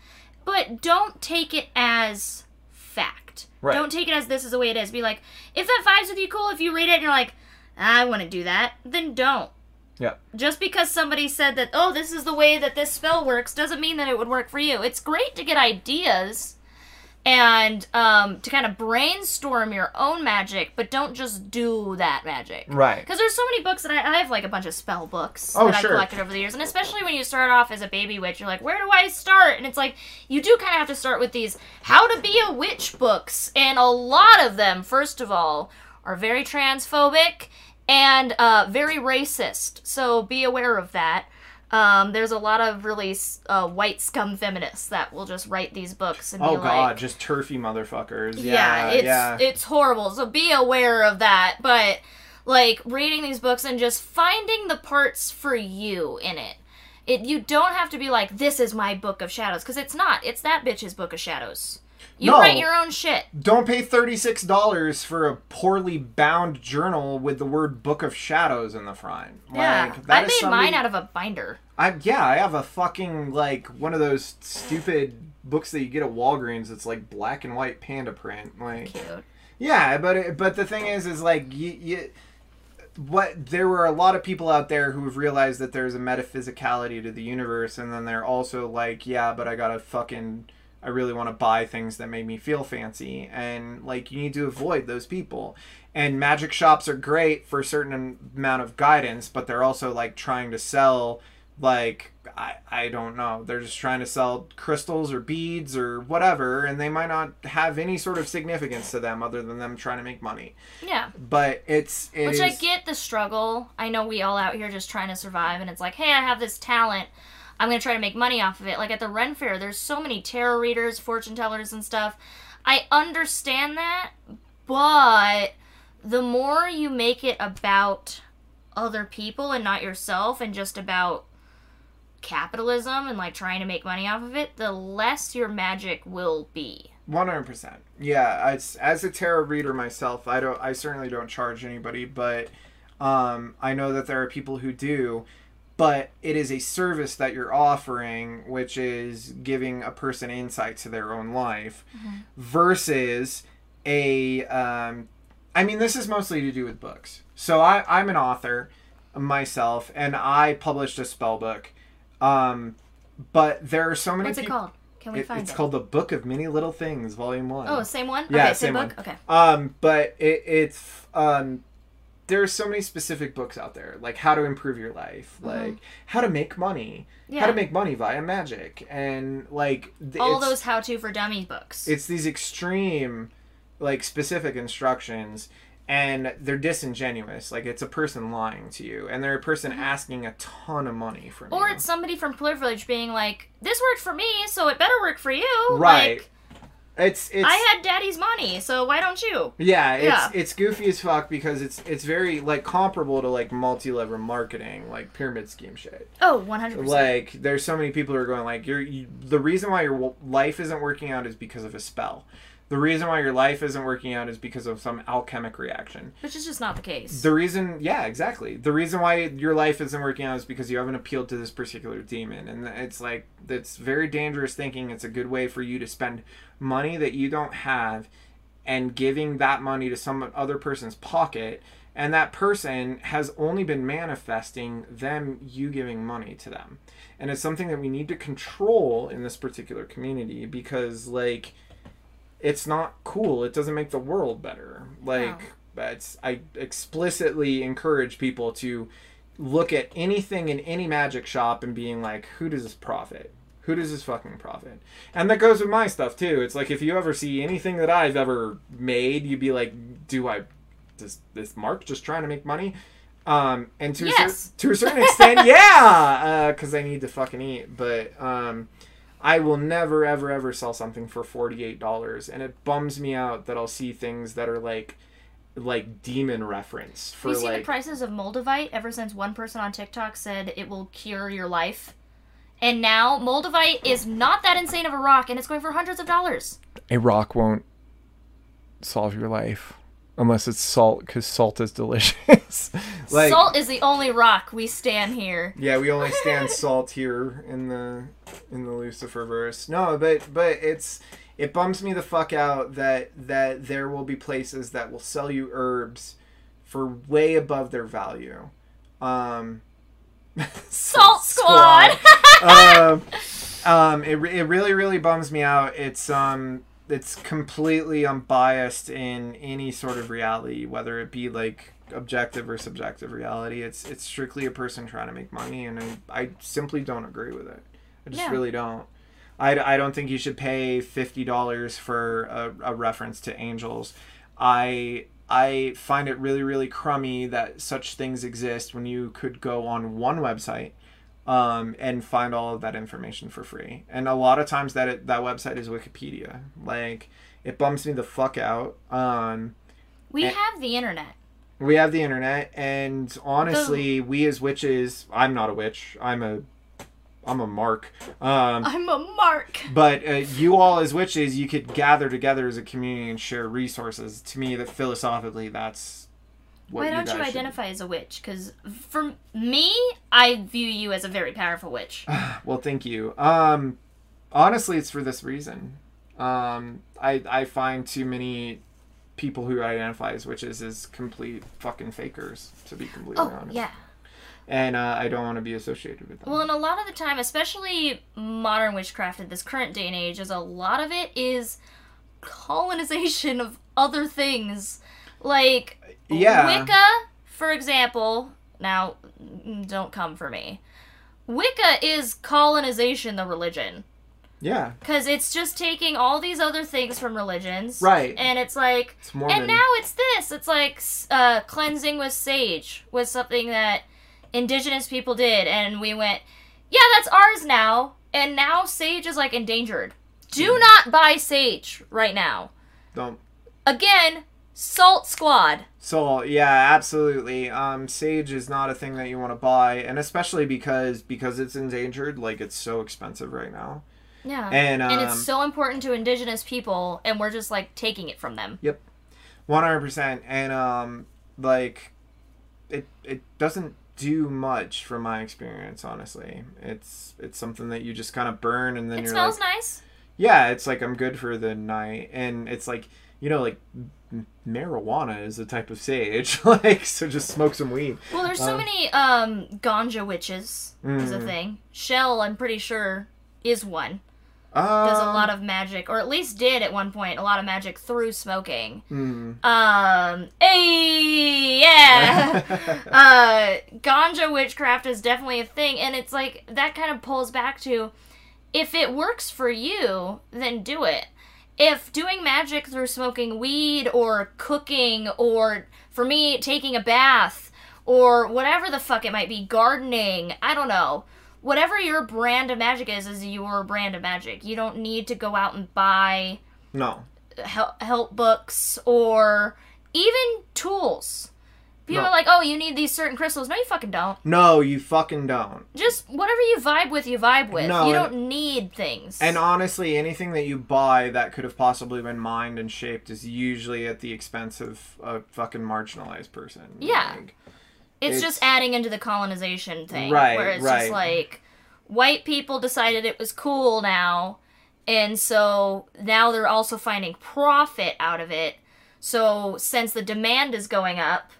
but don't take it as fact. Right. Don't take it as this is the way it is. Be like, if that vibes with you, cool. If you read it and you're like, I want to do that, then don't. yeah. Just because somebody said that, oh, this is the way that this spell works, doesn't mean that it would work for you. It's great to get ideas and um, to kind of brainstorm your own magic, but don't just do that magic. Right. Because there's so many books that I, I have like a bunch of spell books Oh, that I've collected over the years, and especially when you start off as a baby witch, you're like, where do I start? And it's like you do kind of have to start with these how to be a witch books, and a lot of them, first of all, are very transphobic and uh, very racist. So be aware of that. Um, there's a lot of really uh, white scum feminists that will just write these books and Oh be like, god, just TERFy motherfuckers. yeah, Yeah, it's yeah. it's horrible. So be aware of that. But like reading these books and just finding the parts for you in it. It you don't have to be like this is my book of shadows because it's not. It's that bitch's book of shadows. You No. write your own shit. Don't pay thirty-six dollars for a poorly bound journal with the word "Book of Shadows" in the front. Yeah, Like, that I made somebody- mine out of a binder. I yeah, I have a fucking like one of those stupid books that you get at Walgreens. It's like black and white panda print. Like Cute. yeah, but it, but the thing is, is like you, you what there were a lot of people out there who have realized that there's a metaphysicality to the universe, and then they're also like, yeah, but I gotta fucking. I really want to buy things that make me feel fancy, and like you need to avoid those people. And magic shops are great for a certain amount of guidance, but they're also like trying to sell like I, I don't know they're just trying to sell crystals or beads or whatever and they might not have any sort of significance to them other than them trying to make money Yeah. but it's it Which I get the struggle. I know we all out here just trying to survive, and it's like, hey, I have this talent. I'm gonna try to make money off of it. Like at the Ren Fair, there's so many tarot readers, fortune tellers, and stuff. I understand that, but the more you make it about other people and not yourself, and just about capitalism and like trying to make money off of it, the less your magic will be. One hundred percent. Yeah, it's, as a tarot reader myself, I don't. I certainly don't charge anybody, but um, I know that there are people who do. But it is a service that you're offering, which is giving a person insight to their own life, versus a. Um, I mean, this is mostly to do with books. So I, I'm an author myself, and I published a spell book. Um, but there are so many. What's it called? Can we it- find it's it? called the Book of Many Little Things, Volume One. Oh, same one. Yeah, okay, same book. one. Okay. Um, but it, it's um, there are so many specific books out there, like how to improve your life, like how to make money, how Mm-hmm. To make money via magic, and like th- All those how-to for dummies books. It's these extreme, like specific instructions. And they're disingenuous. Like it's a person lying to you, and they're a person asking a ton of money from Or you. it's somebody from privilege being like, "This worked for me, so it better work for you." right. Like, it's it's I had daddy's money, so why don't you? Yeah, it's Yeah. it's goofy as fuck because it's it's very like comparable to like multi-level marketing, like pyramid scheme shit. Oh, 100%. Like there's so many people who are going like you're you, the reason why your life isn't working out is because of a spell. The reason why your life isn't working out is because of some alchemic reaction. Which is just not the case. The reason, yeah, exactly. The reason why your life isn't working out is because you haven't appealed to this particular demon, and it's like it's very dangerous thinking. It's a good way for you to spend money that you don't have, and giving that money to some other person's pocket, and that person has only been manifesting them you giving money to them, and it's something that we need to control in this particular community because like it's not cool. It doesn't make the world better. Like that's I explicitly encourage people to look at anything in any magic shop and being like, who does this profit? Who does this fucking profit? And that goes with my stuff too. It's like if you ever see anything that I've ever made, you'd be like, do I does this Mark just trying to make money? Um, and to a, cer- to a certain extent, yeah, because I need to fucking eat. But um, I will never, ever, ever sell something for forty eight dollars, and it bums me out that I'll see things that are like, like demon reference for Have you seen like. the prices of Moldavite ever since one person on TikTok said it will cure your life? And now Moldavite is not that insane of a rock and it's going for hundreds of dollars. a rock won't solve your life unless it's salt, because salt is delicious. like, Salt is the only rock we stand here. Yeah, we only stand salt here in the in the Lucifer verse. No, but but it's it bums me the fuck out that that there will be places that will sell you herbs for way above their value. Um Salt Squad! um, um, it, it really really bums me out. It's um it's completely unbiased in any sort of reality, whether it be like objective or subjective reality. It's it's strictly a person trying to make money, and I, I simply don't agree with it. I just Yeah. really don't. I, I don't think you should pay fifty dollars for a, a reference to angels. I I find it really really crummy that such things exist when you could go on one website um, and find all of that information for free. And a lot of times that it, that website is Wikipedia. Like it bums me the fuck out. Um, We And- have the internet. we have the internet, and honestly, we as witches. I'm not a witch. I'm a I'm a mark. Um, I'm a mark. but uh, you all as witches, you could gather together as a community and share resources. To me, that philosophically, that's Why don't you guys should- identify as a witch? Because for me, I view you as a very powerful witch. Well, thank you. Um, honestly, it's for this reason. Um, I I find too many people who identify as witches as complete fucking fakers. To be completely Oh, honest. yeah. And uh, I don't want to be associated with them. Well, and a lot of the time, especially modern witchcraft at this current day and age, is a lot of it is colonization of other things. Like Yeah. Wicca, for example. Now, don't come for me. Wicca is colonization, the religion. Yeah. Because it's just taking all these other things from religions. Right. And it's like, It's and now it's this. It's like uh, cleansing with sage was something that indigenous people did. And we went, yeah, that's ours now. And now sage is like endangered. Do Hmm. not buy sage right now. don't Again, Salt Squad. So yeah, absolutely. Um, sage is not a thing that you want to buy, and especially because because it's endangered, like it's so expensive right now. Yeah. And, and um, it's so important to indigenous people, and we're just like taking it from them. Yep, One hundred percent, and um, like it it doesn't do much from my experience. Honestly, it's it's something that you just kind of burn, and then It you're smells like, nice. yeah, it's like I'm good for the night, and it's like you know like marijuana is a type of sage, like so just smoke some weed. Well, there's so Uh, many um ganja witches is a Mm. thing. Shell, I'm pretty sure, is one. Um, Does a lot of magic, or at least did at one point, a lot of magic through smoking. Mm. Um, hey, yeah. uh, ganja witchcraft is definitely a thing, and it's like that kind of pulls back to if it works for you, then do it. If doing magic through smoking weed or cooking or for me taking a bath or whatever the fuck it might be, gardening, I don't know. Whatever your brand of magic is, is your brand of magic. You don't need to go out and buy no. help, help books or even tools. People No. are like, oh, you need these certain crystals. No, you fucking don't. No, you fucking don't. Just whatever you vibe with, you vibe with. No, you don't need things. And honestly, anything that you buy that could have possibly been mined and shaped is usually at the expense of a fucking marginalized person. Yeah. Like, it's, it's- just adding into the colonization thing. Right, Where it's right. just like, white people decided it was cool now. And so now they're also finding profit out of it. So since the demand is going up,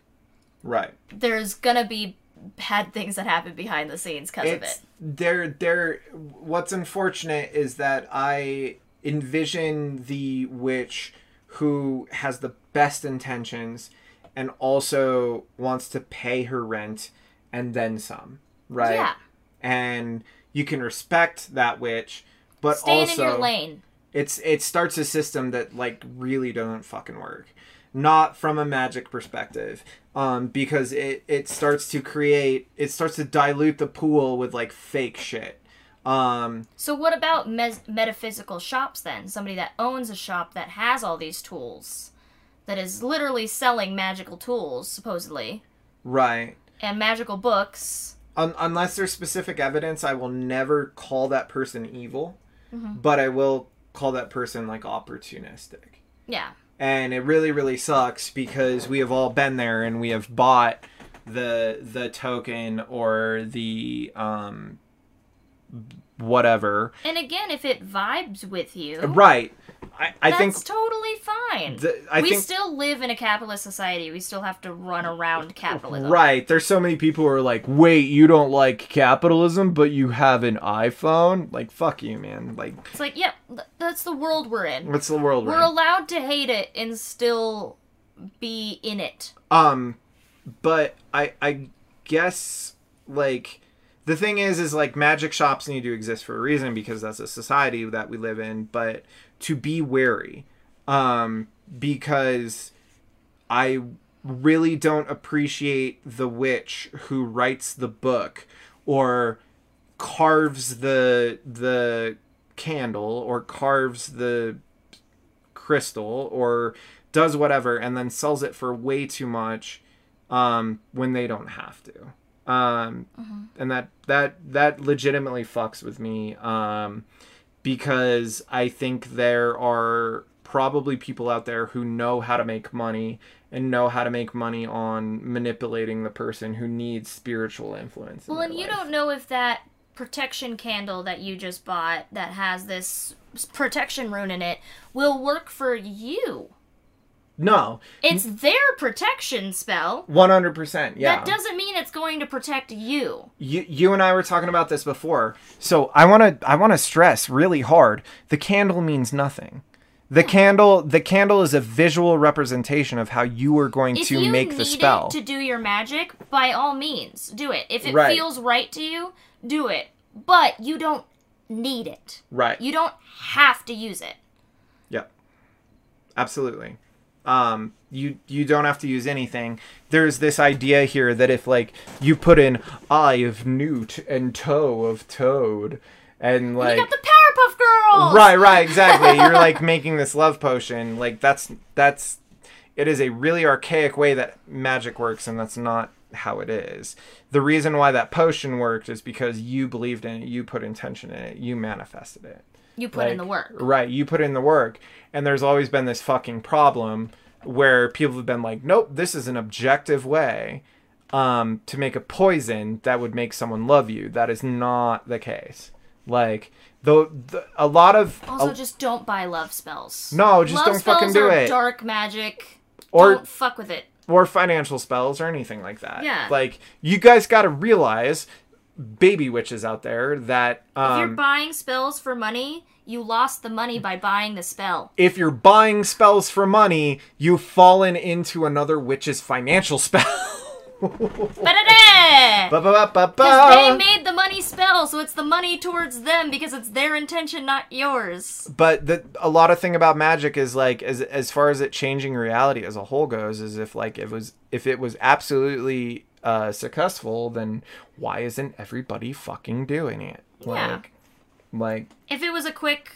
right. there's gonna be bad things that happen behind the scenes because of it. they're they're what's unfortunate is that I envision the witch who has the best intentions and also wants to pay her rent and then some. Right? Yeah. And you can respect that witch, but Staying also in your lane. it's it starts a system that like really doesn't fucking work not from a magic perspective um because it it starts to create it starts to dilute the pool with like fake shit um So what about mes- metaphysical shops then? Somebody that owns a shop that has all these tools, that is literally selling magical tools supposedly right and magical books. Un- unless there's specific evidence i will never call that person evil Mm-hmm. but i will call that person like opportunistic Yeah. And it really really sucks because we have all been there and we have bought the the token or the um whatever. And again, if it vibes with you, right i i that's think totally fine. the, i we think still live in a capitalist society. We still have to run around capitalism. right there's so many people who are like wait you don't like capitalism but you have an iphone like fuck you man like It's like, yeah, that's the world we're in. what's the world we're We're allowed to hate it and still be in it. Um, but I I guess like the thing is is like magic shops need to exist for a reason because that's a society that we live in. But to be wary, um, because I really don't appreciate the witch who writes the book or carves the the candle or carves the crystal or does whatever and then sells it for way too much um, when they don't have to. Um, and that that that legitimately fucks with me. Um, because i think there are probably people out there who know how to make money and know how to make money on manipulating the person who needs spiritual influence in Well, and their you don't know if that protection candle that you just bought that has this protection rune in it will work for you. No It's their protection spell. 100% yeah That doesn't mean it's going to protect you. you you and I were talking about this before. So I want to I want to stress really hard. The candle means nothing. The candle the candle is a visual representation of how you are going If to make the spell. to do your magic, by all means, do it. If it Right. feels right to you, do it, but you don't need it. Right. You don't have to use it. Yep. Absolutely. Um, you you don't have to use anything. There's this idea here that if like you put in eye of newt and toe of toad and like you got the Powerpuff Girls. right right exactly you're like making this love potion like that's that's it is a really archaic way that magic works and that's not how it is the reason why that potion worked is because you believed in it you put intention in it you manifested it You put in the work. Right, you put in the work. And there's always been this fucking problem where people have been like, nope, this is an objective way um, to make a poison that would make someone love you. That is not the case. Like, though, the, a lot of. Also, a- just don't buy love spells. No, just love don't fucking do it. Dark magic. Or- don't fuck with it. or financial spells or anything like that. Yeah. Like, you guys got to realize, baby witches out there, that. Um, If you're buying spells for money, you lost the money by buying the spell. if you're buying spells for money, you've fallen into another witch's financial spell. Because they made the money spell, so it's the money towards them because it's their intention, not yours. but the a lot of thing about magic is like as as far as it changing reality as a whole goes is if like it was if it was absolutely uh successful then why isn't everybody fucking doing it Yeah. like like If it was a quick,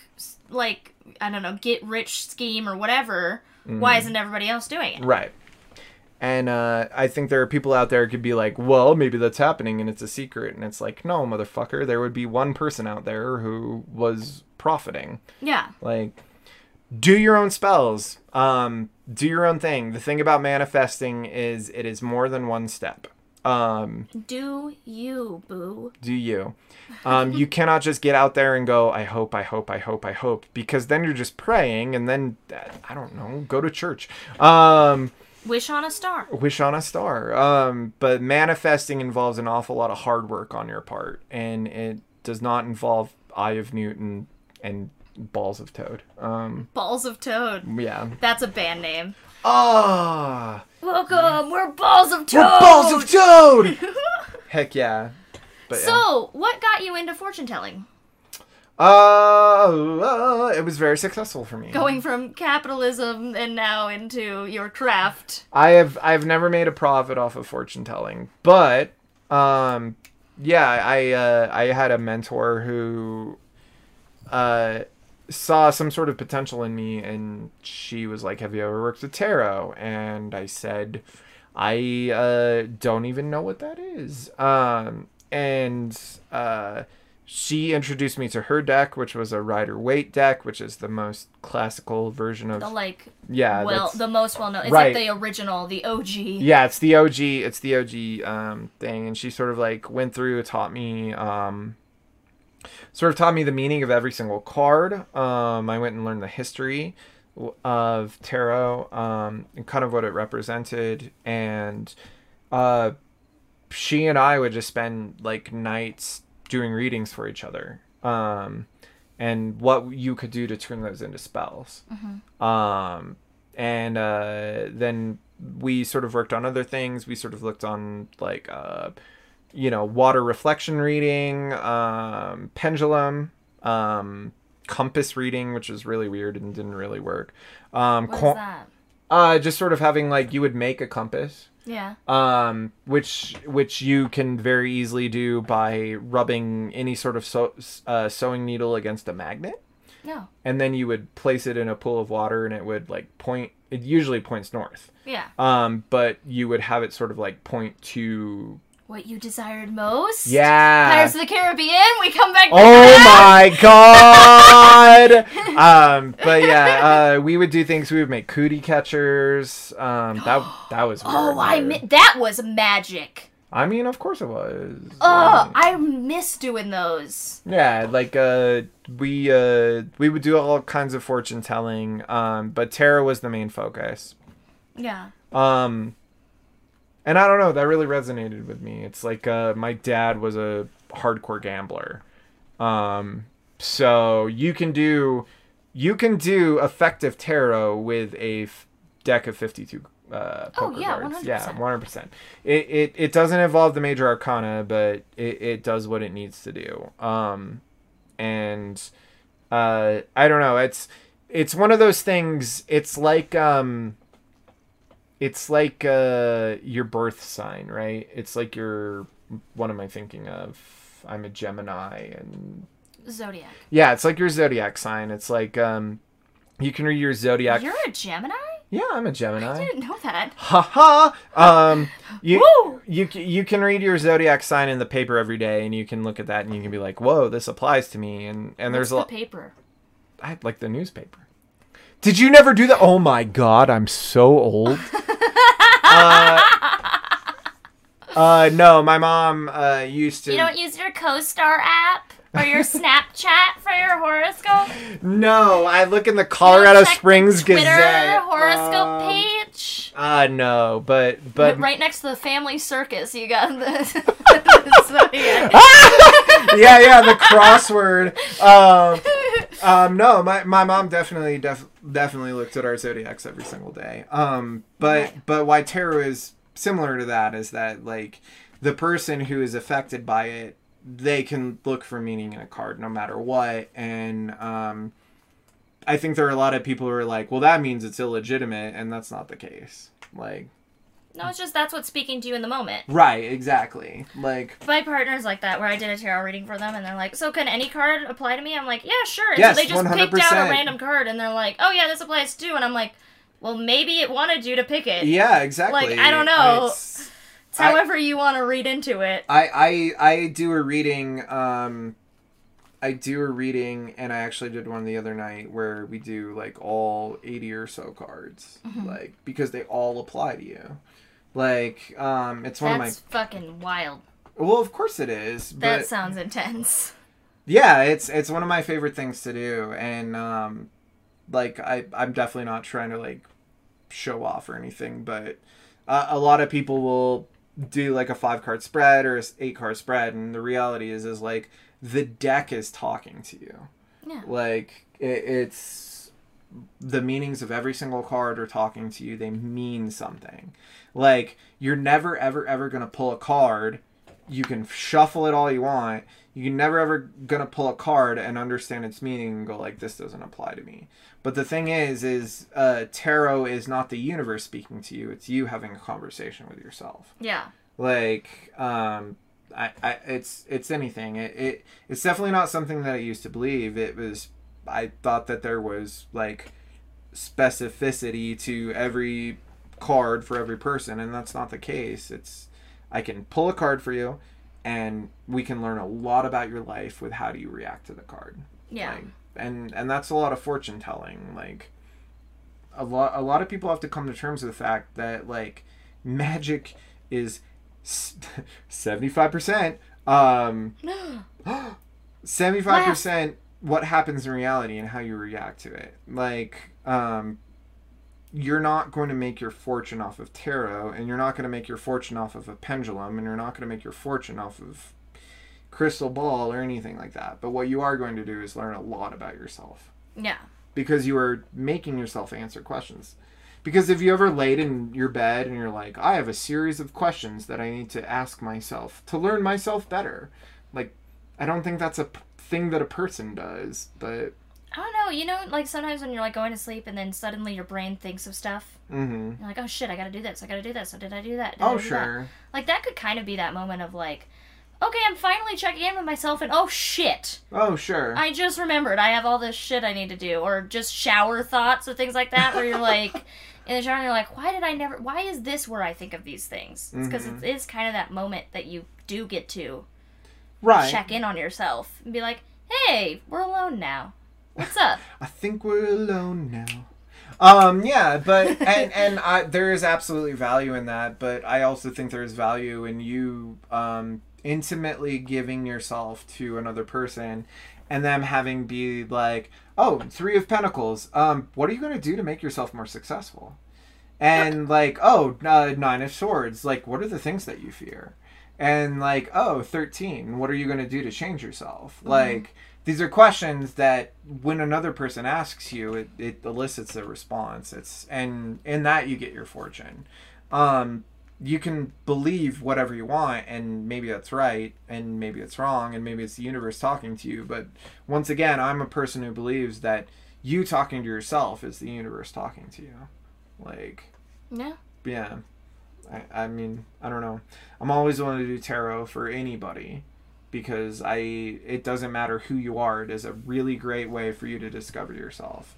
like, I don't know, get rich scheme or whatever, Mm-hmm. why isn't everybody else doing it? right and uh, I think there are people out there who could be like, well, maybe that's happening and it's a secret. And it's like, no, motherfucker, there would be one person out there who was profiting. Yeah. like do your own spells um do your own thing. The thing about manifesting is it is more than one step. Um Do you, boo? do you. Um you cannot just get out there and go i hope i hope i hope i hope because then you're just praying and then uh, i don't know go to church. Um Wish on a star. wish on a star. Um but manifesting involves an awful lot of hard work on your part and it does not involve eye of newton and balls of toad um Balls of Toad. yeah That's a band name. Ah, Welcome, we're Balls of Toad! we're balls of toad. Heck yeah. But yeah. So, what got you into fortune telling? uh, uh, it was very successful for me. Going from capitalism and now into your craft. I have I've never made a profit off of fortune telling, but um, yeah, I uh, I had a mentor who uh saw some sort of potential in me, and she was like, "Have you ever worked with tarot?" And I said, "I uh, don't even know what that is." Um, and uh, she introduced me to her deck, which was a Rider Waite deck, which is the most classical version of The like, yeah, well, the most well known. It's Right. like the original, the OG. yeah it's the og it's the og um thing and she sort of like went through taught me um sort of taught me the meaning of every single card. Um i went and learned the history of tarot um and kind of what it represented. And uh she and i would just spend like nights doing readings for each other um and what you could do to turn those into spells. Um and uh, then we sort of worked on other things. We sort of looked on like uh, you know water reflection reading, um, pendulum, um, compass reading, which is really weird and didn't really work. Um, What is that? uh, just sort of having like you would make a compass Yeah. um, which which you can very easily do by rubbing any sort of sew, uh, sewing needle against a magnet No. and then you would place it in a pool of water and it would like point it usually points north Yeah. um but you would have it sort of like point to What you desired most? yeah Pirates of the Caribbean. We come back. oh my god um but yeah uh we would do things we would make cootie catchers um that that was Oh, I mi- that was magic. i mean of course it was Oh, Um, I miss doing those. Yeah, like uh we uh we would do all kinds of fortune telling, um, but tarot was the main focus. Yeah. Um and I don't know, that really resonated with me. It's like uh my dad was a hardcore gambler. Um so you can do you can do effective tarot with a f- deck of 52 uh, Oh, poker yeah, cards. 100%. Yeah, one hundred percent. It, it it doesn't involve the major arcana, but it, it does what it needs to do. Um, and uh, I don't know. It's it's one of those things. It's like um, it's like uh your birth sign, right? It's like your what am I thinking of? I'm a Gemini and Zodiac. yeah, it's like your zodiac sign. It's like um you can read your zodiac. You're a Gemini? Yeah, I'm a Gemini. I didn't know that. Ha ha. Um you Woo! you you can read your zodiac sign in the paper every day and you can look at that and you can be like, "Whoa, this applies to me." And and there's a the paper. I like the newspaper. Did you never do that? Oh my god, I'm so old. uh, uh, no, my mom uh, used to. You don't use your CoStar app or your Snapchat for your horoscope? No, I look in the Colorado Springs the Twitter Gazette. horoscope Um, page. Uh, no, but but right next to the family circus, you got the, yeah, yeah, the crossword. Um, um, no, my, my mom definitely def- definitely looked at our zodiacs every single day. Um, but but why tarot is similar to that is that like the person who is affected by it, they can look for meaning in a card no matter what, and um, I think there are a lot of people who are like, well, that means it's illegitimate, and that's not the case. Like, no, it's just that's what's speaking to you in the moment. right, exactly. Like, My partner's like that, where I did a tarot reading for them, and they're like, "So can any card apply to me?" I'm like, "Yeah, sure." And Yes, so they just picked out a random card, and they're like, "Oh yeah, this applies too." And I'm like, "Well, maybe it wanted you to pick it. yeah, exactly. Like, I don't know. It's- It's however you want to read into it." I I I do a reading. Um, I do a reading, and I actually did one the other night where we do like all eighty or so cards, Mm-hmm. like because they all apply to you. Like, um, it's one That's of my. fucking wild. Well, of course it is, That but sounds intense. yeah, it's it's one of my favorite things to do, and um, like I I'm definitely not trying to like show off or anything, but uh, a lot of people will do like a five card spread or eight card spread, and the reality is is like the deck is talking to you, Yeah. like it, it's the meanings of every single card are talking to you. They mean something. Like you're never ever ever gonna pull a card. You can shuffle it all you want. You're never ever gonna pull a card and understand its meaning and go like this doesn't apply to me. But the thing is, is uh, tarot is not the universe speaking to you. It's you having a conversation with yourself Yeah. like um I, I it's it's anything it, it it's definitely not something that i used to believe it was i thought that there was like specificity to every card for every person and that's not the case it's i can pull a card for you and we can learn a lot about your life with how do you react to the card. Yeah. like, and and that's a lot of fortune telling like a lot a lot of people have to come to terms with the fact that like magic is seventy five percent um seventy five percent what happens in reality and how you react to it. Like um you're not going to make your fortune off of tarot and you're not going to make your fortune off of a pendulum and you're not going to make your fortune off of crystal ball or anything like that but what you are going to do is learn a lot about yourself Yeah. because you are making yourself answer questions. Because if you ever laid in your bed and you're like, I have a series of questions that I need to ask myself to learn myself better, like, I don't think that's a p- thing that a person does, but. I don't know. You know, like sometimes when you're like going to sleep and then suddenly your brain thinks of stuff. hmm You're like, oh shit, I gotta do this. I gotta do this. So did I do that? Did I Oh, do that?" sure. Like that could kind of be that moment of like, okay, I'm finally checking in with myself, and oh shit, Oh, sure. I just remembered I have all this shit I need to do, or just shower thoughts or things like that, where you're like in the shower and you're like, why did I never? Why is this where I think of these things? It's because Mhm. it is kind of that moment that you do get to right. check in on yourself and be like, hey, we're alone now. What's up? I think we're alone now. Um, yeah, but and and I, there is absolutely value in that, but I also think there is value in you um, intimately giving yourself to another person, and them having be like, oh, three of pentacles. Um, what are you going to do to make yourself more successful? And like, oh, uh, nine of swords. Like, what are the things that you fear? And like, oh, 13. What are you going to do to change yourself? Like, these are questions that when another person asks you, it, it elicits a response. It's and in that you get your fortune. Um, you can believe whatever you want and maybe that's right and maybe it's wrong and maybe it's the universe talking to you but once again i'm a person who believes that you talking to yourself is the universe talking to you like Yeah. yeah i, I mean i don't know i'm always willing to do tarot for anybody because i it doesn't matter who you are it is a really great way for you to discover yourself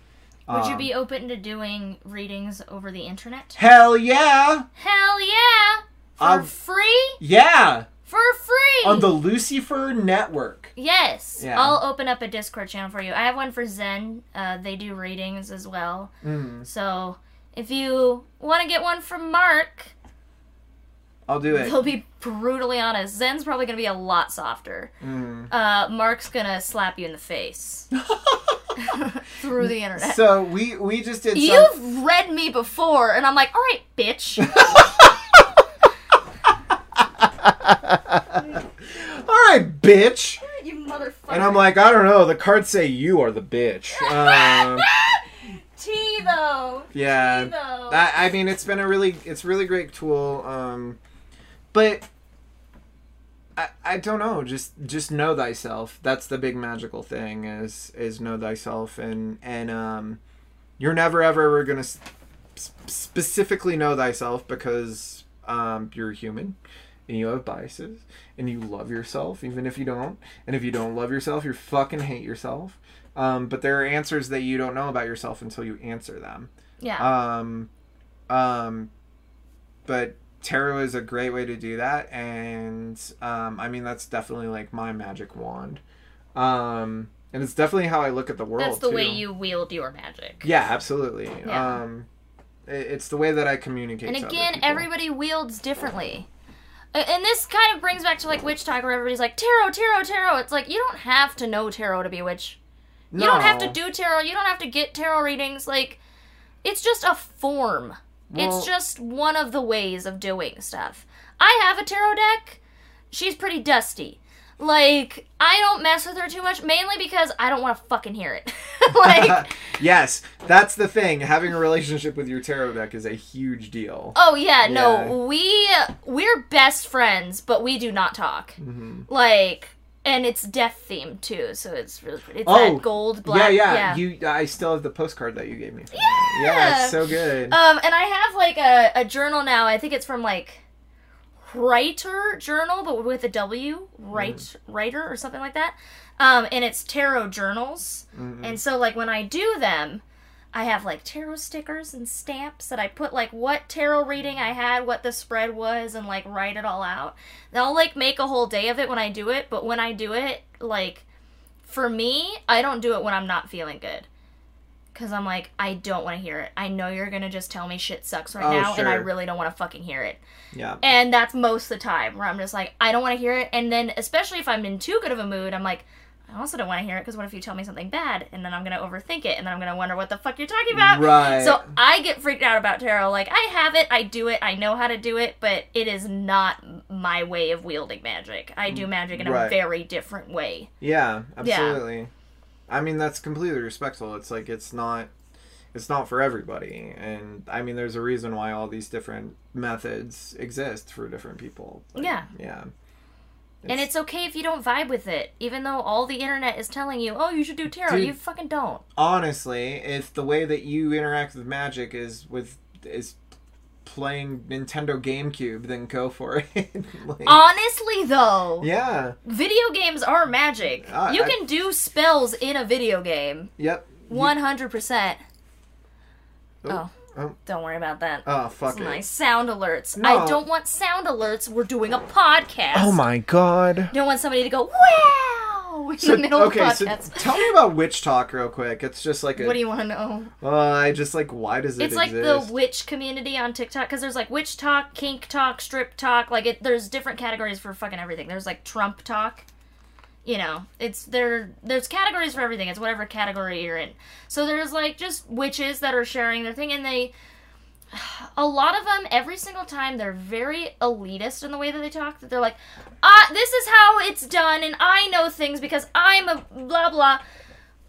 Would you Um, be open to doing readings over the internet? hell yeah Hell yeah! For Um, free? yeah For free! on the lucifer network Yes, Yeah. I'll open up a Discord channel for you. I have one for Zen. Uh, they do readings as well. mm, So if you want to get one from Mark, i'll do it he'll be brutally honest. Zen's probably going to be a lot softer. Mm. Uh, Mark's going to slap you in the face through the internet. So we we just did. You've read me before, and I'm like, all right, bitch. All right, bitch. you motherfucker. And I'm like, I don't know. The cards say you are the bitch. Um, T though. yeah. T though. I, I mean, it's been a really, it's really great tool. Um, but I, I don't know. Just, just know thyself. That's the big magical thing. Is, is know thyself, and and um, you're never ever ever gonna s- specifically know thyself because um, you're human and you have biases and you love yourself even if you don't and if you don't love yourself you fucking hate yourself um, but there are answers that you don't know about yourself until you answer them yeah. um, um, but tarot is a great way to do that and um, i mean that's definitely like my magic wand um, and it's definitely how i look at the world That's the way you wield your magic. yeah absolutely Yeah. um, it- it's the way that i communicate And again, everybody wields differently. And this kind of brings back to like WitchTok, where everybody's like tarot, tarot, tarot. It's like you don't have to know tarot to be a witch. You don't have to do tarot. You don't have to get tarot readings. Like, it's just a form. Well- it's just one of the ways of doing stuff. I have a tarot deck. She's pretty dusty. Like, I don't mess with her too much, mainly because I don't want to fucking hear it. like, yes, that's the thing. Having a relationship with your tarot deck is a huge deal. oh yeah, Yeah. no, we we're best friends, but we do not talk. hmm Like, and it's death themed too, so it's really pretty. It's Oh, that gold black. yeah, yeah, You, I still have the postcard that you gave me. Yeah! yeah, it's so good. Um, and I have like a, a journal now. I think it's from like Writer Journal, but with a W, Write Mm. Writer or something like that. Um, and it's tarot journals. Mhm. And so like when I do them, I have like tarot stickers and stamps that I put like what tarot reading I had, what the spread was, and like write it all out. And I'll like make a whole day of it when I do it, but when I do it, like for me, I don't do it when I'm not feeling good. Cause I'm like, I don't want to hear it. I know you're gonna just tell me shit sucks right Oh, now, and I really don't want to fucking hear it. yeah. And that's most of the time where I'm just like, I don't want to hear it. And then, especially if I'm in too good of a mood, I'm like, I also don't want to hear it because what if you tell me something bad? And then I'm going to overthink it. And then I'm going to wonder what the fuck you're talking about. Right. So I get freaked out about tarot. Like, I have it, I do it, I know how to do it, but it is not my way of wielding magic. I do mm, magic in a very different way. Yeah, absolutely. I mean, that's completely respectful. It's like it's not it's not for everybody. And I mean, there's a reason why all these different methods exist for different people. Like, Yeah. Yeah. And it's okay if you don't vibe with it, even though all the internet is telling you, oh, you should do tarot. Dude. You fucking don't. honestly, if the way that you interact with magic is with is playing Nintendo GameCube, then go for it. Like, Honestly, though, yeah. video games are magic. Uh, you I- can do spells in a video game. Yep. 100%. Oh. Oh. Don't worry about that. Oh fuck It's it. my sound alerts. No. I don't want sound alerts. We're doing a podcast. Oh my god. Don't want somebody to go, wow, in the middle okay, of so the podcast. tell me about WitchTok real quick. It's just like a what do you want to know? Uh, I just like why does it It's like exist? the witch community on TikTok because there's like WitchTok, kink talk, StripTok. Like it, there's different categories for fucking everything. There's like TrumpTok. You know, it's there. There's categories for everything. It's whatever category you're in. So there's like just witches that are sharing their thing, and they a lot of them every single time they're very elitist in the way that they talk that they're like ah this is how it's done and i know things because i'm a blah blah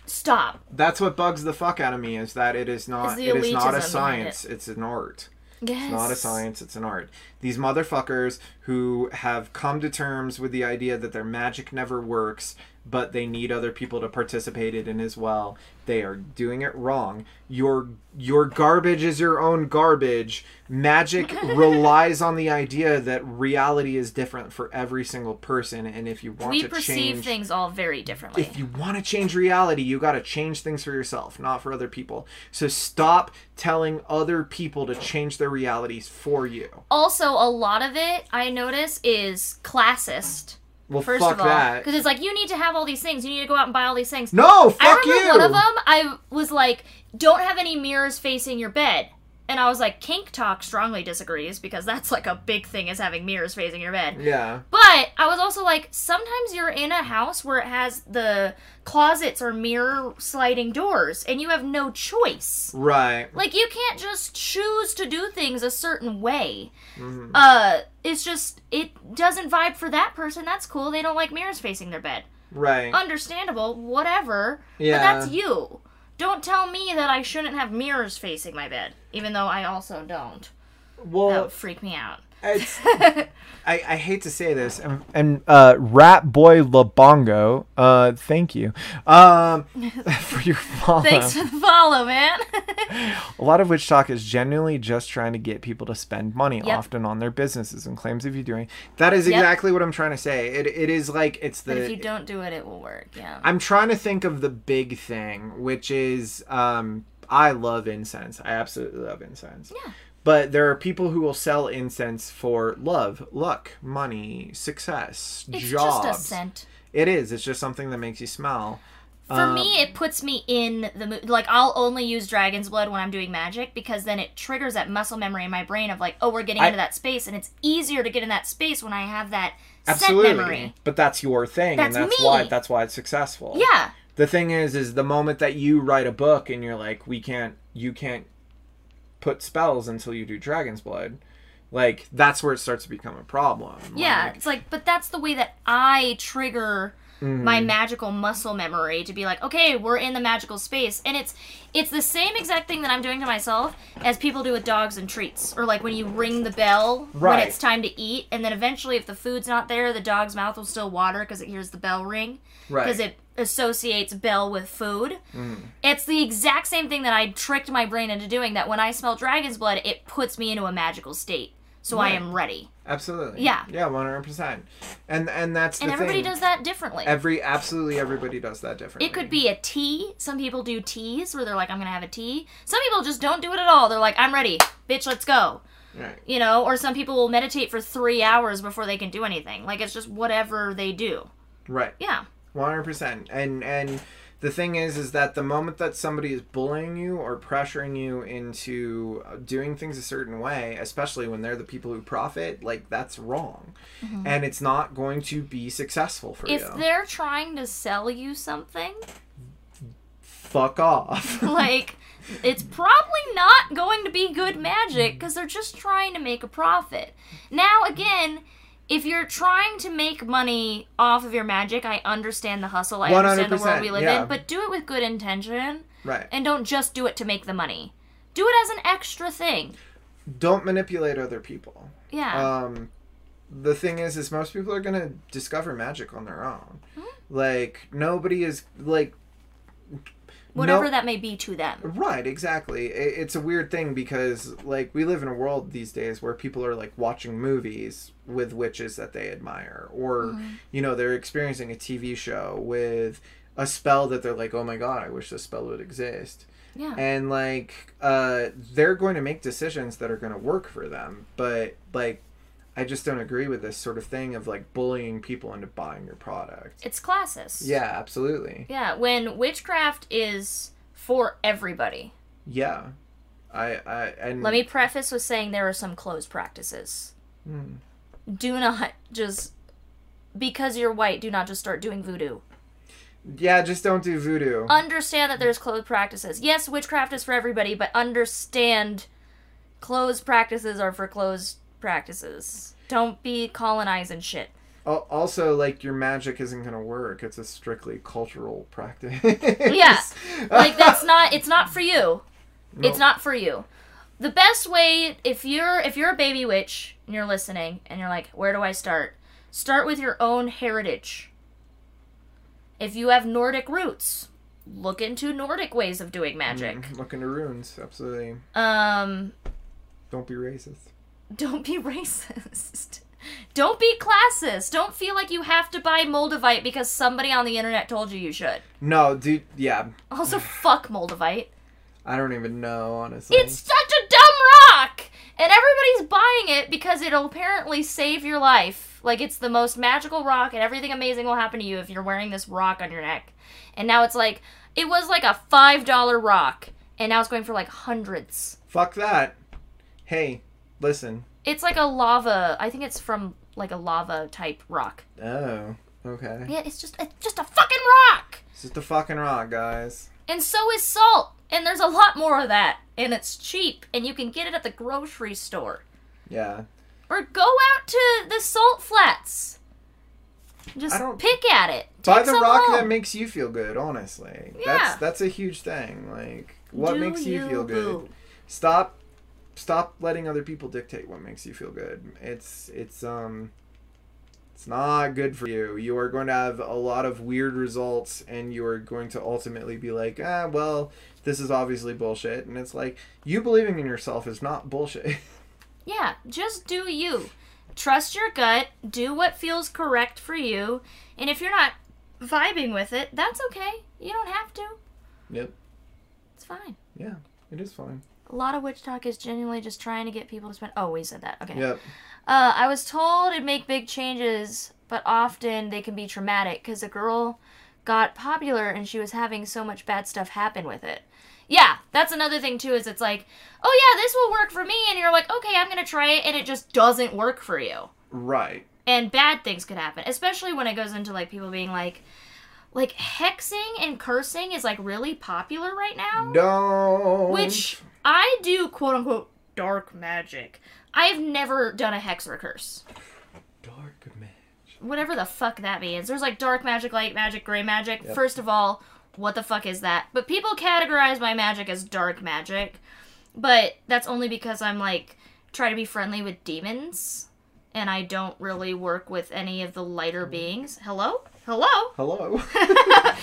stop That's what bugs the fuck out of me is that it is not it is not a science, it's an art. yes It's not a science, it's an art. These motherfuckers who have come to terms with the idea that their magic never works, but they need other people to participate in it as well. They are doing it wrong. Your your garbage is your own garbage. Magic relies on the idea that reality is different for every single person, and if you want we to perceive change things all very differently if you want to change reality, you got to change things for yourself, not for other people. So stop telling other people to change their realities for you. also a lot of it i notice is classist Well, first fuck of all that. because it's like you need to have all these things you need to go out and buy all these things No, fuck I remember you. one of them. I was like, "Don't have any mirrors facing your bed," and I was like, "KinkTok strongly disagrees because that's like a big thing is having mirrors facing your bed." Yeah. But I was also like, sometimes you're in a house where it has the closets or mirror sliding doors, and you have no choice. Right. Like you can't just choose to do things a certain way. Mm-hmm. Uh, it's just it doesn't vibe for that person. That's cool. They don't like mirrors facing their bed Right. understandable, whatever. Yeah. But that's you. Don't tell me that I shouldn't have mirrors facing my bed, even though I also don't. That well, would freak me out. It's, I, I hate to say this, and, and uh, Rat Boy Labongo, uh, thank you um, for your follow. Thanks for the follow, man. A lot of WitchTok is genuinely just trying to get people to spend money, Yep. often on their businesses and claims of you doing. That is Yep. exactly what I'm trying to say. It, it is like it's the. but if you don't do it, it will work. Yeah. I'm trying to think of the big thing, which is um, I love incense. I absolutely love incense. Yeah. But there are people who will sell incense for love, luck, money, success, It's jobs. It's just a scent. It is. It's just something that makes you smell. For Um, me, it puts me in the mood. Like, I'll only use dragon's blood when I'm doing magic because then it triggers that muscle memory in my brain of, like, oh, we're getting I- into that space. And it's easier to get in that space when I have that Absolutely. scent memory. But that's your thing, That's and that's me. why that's why it's successful. Yeah. the thing is is the moment that you write a book and you're like we can't you can't put spells until you do dragon's blood like that's where it starts to become a problem. Yeah, Like, it's like, but that's the way that I trigger Mm-hmm. my magical muscle memory to be like, okay, we're in the magical space, and it's it's the same exact thing that I'm doing to myself as people do with dogs and treats, or like when you ring the bell when it's time to eat, and then eventually, if the food's not there, the dog's mouth will still water because it hears the bell ring. Right. because it associates bell with food. Mm. It's the exact same thing that I tricked my brain into doing. That when I smell dragon's blood, it puts me into a magical state, so I am ready. absolutely Yeah. yeah 100% and and that's the And everybody thing. does that differently. every absolutely everybody does that differently It could be a tea. Some people do teas where they're like, I'm gonna have a tea. Some people just don't do it at all. They're like, I'm ready, bitch, let's go. right You know, or some people will meditate for three hours before they can do anything. Like it's just whatever they do. right Yeah. 100% and and the thing is is that the moment that somebody is bullying you or pressuring you into doing things a certain way especially when they're the people who profit like that's wrong. Mm-hmm. And it's not going to be successful for If you. if they're trying to sell you something, fuck off. Like it's probably not going to be good magic because they're just trying to make a profit. Now, again, if you're trying to make money off of your magic, I understand the hustle. I understand the world we live yeah. in, but do it with good intention right and don't just do it to make the money. Do it as an extra thing. don't manipulate other people Yeah. um the thing is is most people are going to discover magic on their own like nobody is like Whatever no- that may be to them. Right, exactly. I- It's a weird thing because, like, we live in a world these days where people are, like, watching movies with witches that they admire. Or, you know, they're experiencing a TV show with a spell that they're like, oh my god, I wish this spell would exist. Yeah. And, like, uh, they're going to make decisions that are going to work for them. But, like, I just don't agree with this sort of thing of, like, bullying people into buying your product. It's classist. Yeah, absolutely. Yeah, when witchcraft is for everybody. Yeah. I, I, and Let me preface with saying there are some closed practices. Hmm. Do not just because you're white, do not just start doing voodoo. Yeah, just don't do voodoo. Understand that there's closed practices. Yes, witchcraft is for everybody, but understand closed practices are for closed practices. Don't be colonizing shit. Also, like your magic isn't gonna work. It's a strictly cultural practice. Yeah. Like that's not it's not for you. It's not for you. The best way if you're if you're a baby witch and you're listening and you're like, "Where do I start?" Start with your own heritage. If you have Nordic roots, look into Nordic ways of doing magic. Mm, Look into runes. Absolutely. Um Don't be racist. Don't be racist. Don't be classist. Don't feel like you have to buy Moldavite because somebody on the internet told you you should. No, dude. Yeah, Also, fuck Moldavite. I don't even know honestly. It's such a dumb rock! And everybody's buying it because it'll apparently save your life. Like, it's the most magical rock, and everything amazing will happen to you if you're wearing this rock on your neck. And now it's like, it was like a $5 rock, and now it's going for like hundreds. Fuck that. Hey, listen. It's like a lava, I think it's from like a lava type rock. Oh, okay. Yeah, it's just, it's just a fucking rock! It's just a fucking rock, guys. And so is salt. And there's a lot more of that. And it's cheap. And you can get it at the grocery store. Yeah. Or go out to the salt flats. Just pick at it. Buy the rock home. that makes you feel good, honestly. Yeah. That's that's a huge thing. Like what Do makes you, feel good. boo. Stop stop letting other people dictate what makes you feel good. It's it's um it's not good for you. You are going to have a lot of weird results and you are going to ultimately be like, "Ah, well, this is obviously bullshit." And it's like you believing in yourself is not bullshit. Yeah, just do you. Trust your gut. Do what feels correct for you. And if you're not vibing with it, that's okay. You don't have to. yep. It's fine. Yeah. It is fine. A lot of WitchTok is genuinely just trying to get people to spend. Oh, we said that. Okay. Yep. Uh, I was told it'd make big changes, but often they can be traumatic because a girl got popular and she was having so much bad stuff happen with it. Yeah, that's another thing too. Is it's like, oh yeah, this will work for me, and you're like, okay, I'm gonna try it, and it just doesn't work for you, Right. and bad things could happen, especially when it goes into like people being like, like hexing and cursing is like really popular right now. Don't Which I do quote unquote dark magic. I've never done a hex or a curse. dark man. Whatever the fuck that means. There's like dark magic, light magic, gray magic. Yep. First of all, what the fuck is that? But people categorize my magic as dark magic. But that's only because I'm like try to be friendly with demons and I don't really work with any of the lighter mm-hmm. beings. Hello? Hello? Hello.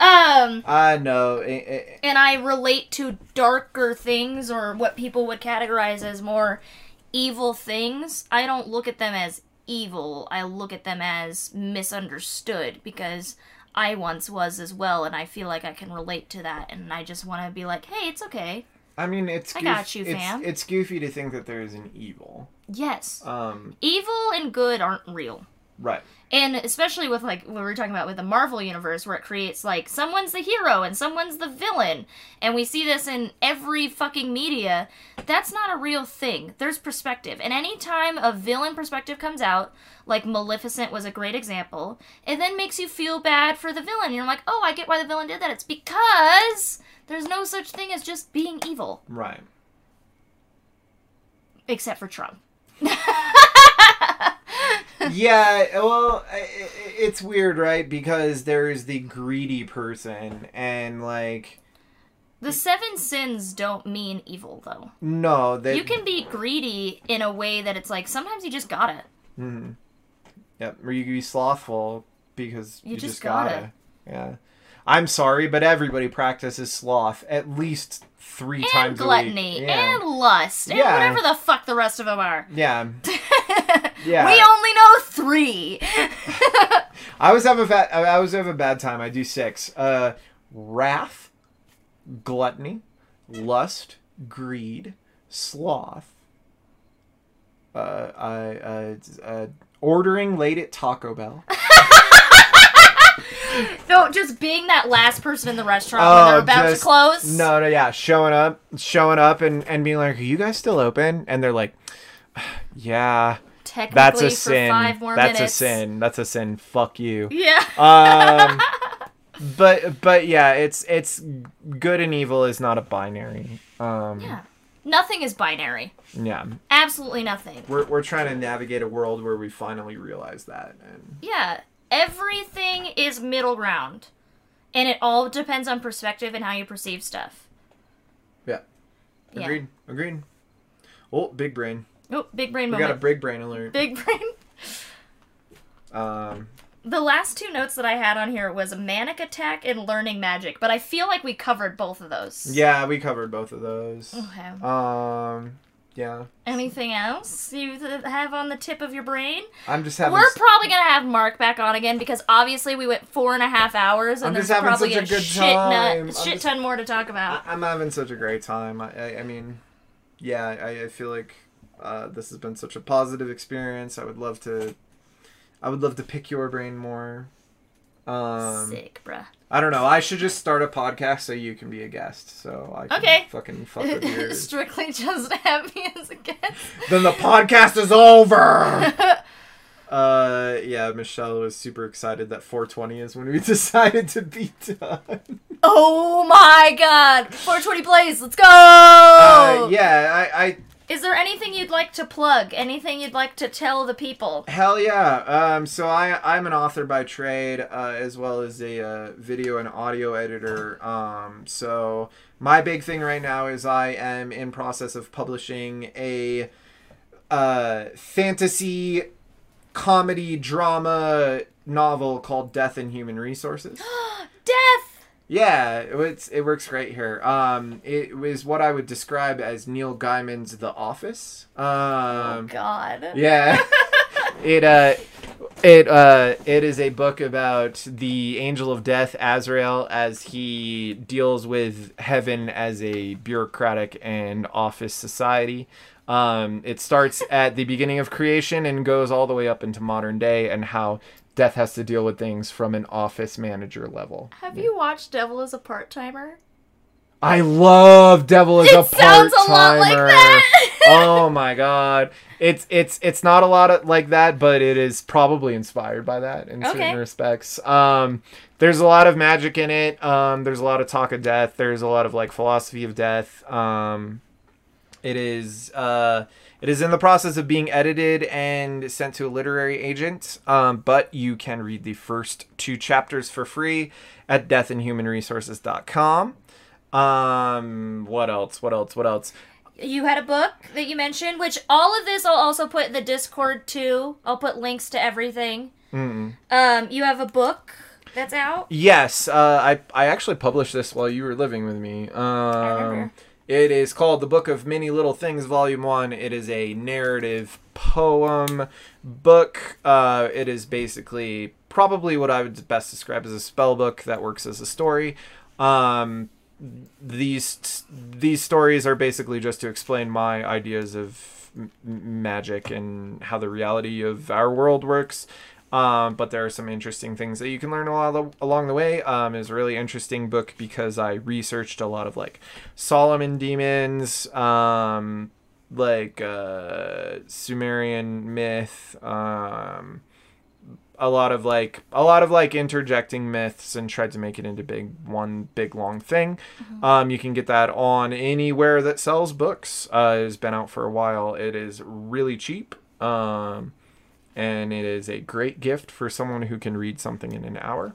Um I know. eh, eh, and I relate to darker things or what people would categorize as more evil things, I don't look at them as evil. I look at them as misunderstood because I once was as well, and I feel like I can relate to that. And I just want to be like, hey, it's okay. I mean, it's I got you, it's, fam. It's goofy to think that there is an evil. Yes. Um, Evil and good aren't real. right. And especially with like what we were talking about with the Marvel universe, where it creates like someone's the hero and someone's the villain, and we see this in every fucking media. That's not a real thing. There's perspective, and anytime a villain perspective comes out, like Maleficent was a great example, it then makes you feel bad for the villain. You're like, oh, I get why the villain did that. It's because there's no such thing as just being evil, Right. except for Trump. yeah. Well, it's weird, right? Because there's the greedy person, and like, The seven sins don't mean evil, though. no, that you can be greedy in a way that it's like sometimes you just got it. Mhm. Yep. Or you can be slothful because you, You just, just gotta. gotta. Yeah. I'm sorry, but everybody practices sloth at least three And times gluttony a week. Yeah. and lust and Yeah. whatever the fuck the rest of them are. yeah. Yeah. We only know three. I was having a bad. I always have a bad time. I do six. Uh, wrath, gluttony, lust, greed, sloth. Uh, I uh, uh, ordering late at Taco Bell. no, just being that last person in the restaurant when they're about Oh, just- to close. No, no, yeah, showing up, showing up, and and being like, "Are you guys still open?" And they're like, "Yeah, Technically that's a sin. five more That's minutes. a sin. That's a sin. Fuck you." Yeah. um but but yeah it's it's good and evil is not a binary um yeah. Nothing is binary. Yeah, Absolutely nothing. we're we're trying to navigate a world where we finally realize that, and Yeah, everything is middle ground. And it all depends on perspective and how you perceive stuff. yeah, Yeah. agreed, agreed. Oh, big brain. Oh, big brain We got a big brain alert. big brain. Um, The last two notes that I had on here was manic attack and learning magic, but I feel like we covered both of those. yeah, we covered both of those. Okay. Um, yeah, Anything else you have on the tip of your brain? I'm just having. We're s- probably gonna have Mark back on again because obviously we went four and a half hours, and I'm there's probably a a, good shit, time. nut, shit just- ton more to talk about. I'm having such a great time. I, I, I mean, yeah, I, I feel like uh, this has been such a positive experience. I would love to, I would love to pick your brain more. Um, Sick, bruh. I don't know. I should just start a podcast so you can be a guest. So I can Okay. fucking fuck with yours. Strictly just have me as a guest. then the podcast is over. Uh, yeah, Michelle was super excited that 420 is when we decided to be done. Oh my god! 420 plays, let's go! Uh, yeah, I, I Is there anything you'd like to plug? Anything you'd like to tell the people? Hell yeah! Um, so I I'm an author by trade, uh, as well as a uh, video and audio editor. Um, so my big thing right now is I am in process of publishing a uh, fantasy comedy drama novel called Death and Human Resources. Death! Yeah, it's it works great here. Um, it was what I would describe as Neil Gaiman's The Office. Um, oh god. yeah. it uh it uh it is a book about the angel of death Azrael as he deals with heaven as a bureaucratic and office society. Um it starts at the beginning of creation and goes all the way up into modern day and how death has to deal with things from an office manager level. Have you watched Devil is a Part Timer? I love Devil as a It sounds part a lot like timer. that. oh my god. It's it's it's not a lot of, like that, but it is probably inspired by that in Okay. certain respects. Um there's a lot of magic in it. Um there's a lot of talk of death. There's a lot of like philosophy of death. Um it is uh it is in the process of being edited and sent to a literary agent, um, but you can read the first two chapters for free at deathandhumanresources.com. Um, what else? What else? What else? You had a book that you mentioned, which all of this I'll also put in the Discord too. I'll put links to everything. Mm-mm. Um, you have a book that's out. Yes, uh, I I actually published this while you were living with me. Um, remember. It is called The Book of Many Little Things, Volume One. It is a narrative poem book. Uh, it is basically probably what I would best describe as a spell book that works as a story. Um, these these stories are basically just to explain my ideas of magic and how the reality of our world works. Um, but there are some interesting things that you can learn along the, along the way. Um, it's a really interesting book because I researched a lot of like Solomon demons, um, like uh, Sumerian myth, um, a lot of like a lot of like interjecting myths and tried to make it into big one big long thing. Um, you can get that on anywhere that sells books. Uh, it has been out for a while. It is really cheap. Um, and it is a great gift for someone who can read something in an hour.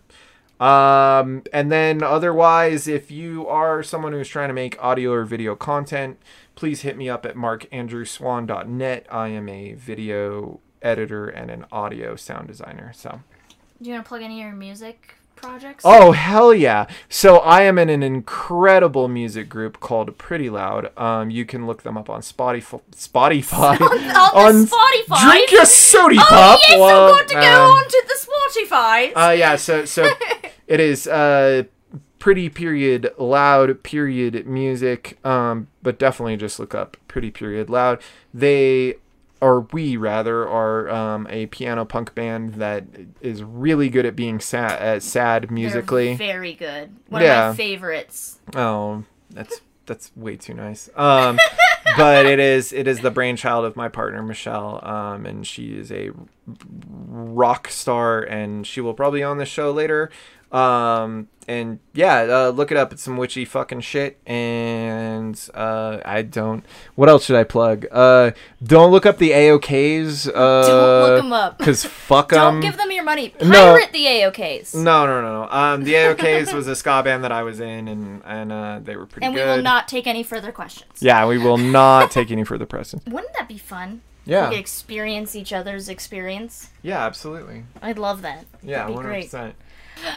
Um, and then otherwise, if you are someone who's trying to make audio or video content, please hit me up at markandrewswan.net. I am a video editor and an audio sound designer. So, Do you want to plug any of your music projects? oh hell yeah! So I am in an incredible music group called Pretty Loud. Um, you can look them up on Spotify. Spotify. on, Spotify. Drink your soda oh pop. yes, while- I've got to go on to the Spotify. Uh, yeah, so so it is uh pretty period loud period music. Um, but definitely just look up pretty period loud. They or we rather are um, a piano punk band that is really good at being sad, uh, sad They're musically. very good. One Yeah. of my favorites. Oh, that's that's way too nice. Um, but it is it is the brainchild of my partner Michelle, um, and she is a rock star, and she will probably on the show later. Um, and yeah, uh, look it up. It's some witchy fucking shit, and Uh, I don't. What else should I plug? Uh, don't look up the AOKs. Uh, Don't look 'em up. Cause fuck them. Don't them. give them your money. no. Pirate the AOKs. No, no, no, no. Um, the AOKs was a ska band that I was in, and and uh, they were pretty and we will not take any further questions. Yeah, we will not take any further questions. Wouldn't that be fun? Yeah. We could experience each other's experience. Yeah, absolutely. I'd love that. Yeah, one hundred percent.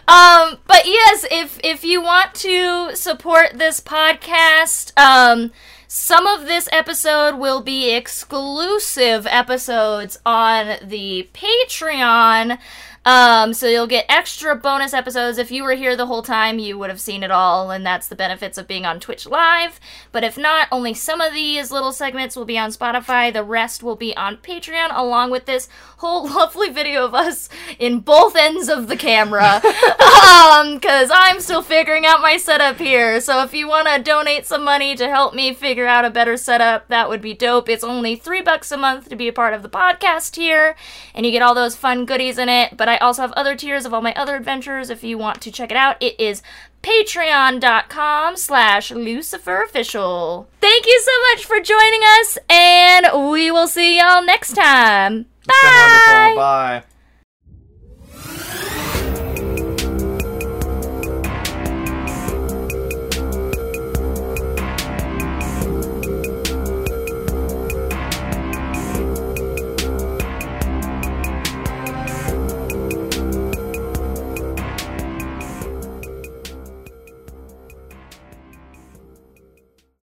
Um, but yes, if if you want to support this podcast, um, some of this episode will be exclusive episodes on the Patreon. Um, so you'll get extra bonus episodes. If you were here the whole time, you would have seen it all, and that's the benefits of being on Twitch Live. But if not, only some of these little segments will be on Spotify. The rest will be on Patreon, along with this whole lovely video of us in both ends of the camera. um, because I'm still figuring out my setup here. So if you want to donate some money to help me figure out a better setup, that would be dope. It's only three bucks a month to be a part of the podcast here, and you get all those fun goodies in it. But I also have other tiers of all my other adventures if you want to check it out. It is patreon.com slash lucifer official thank you so much for joining us and we will see y'all next time bye. Bye.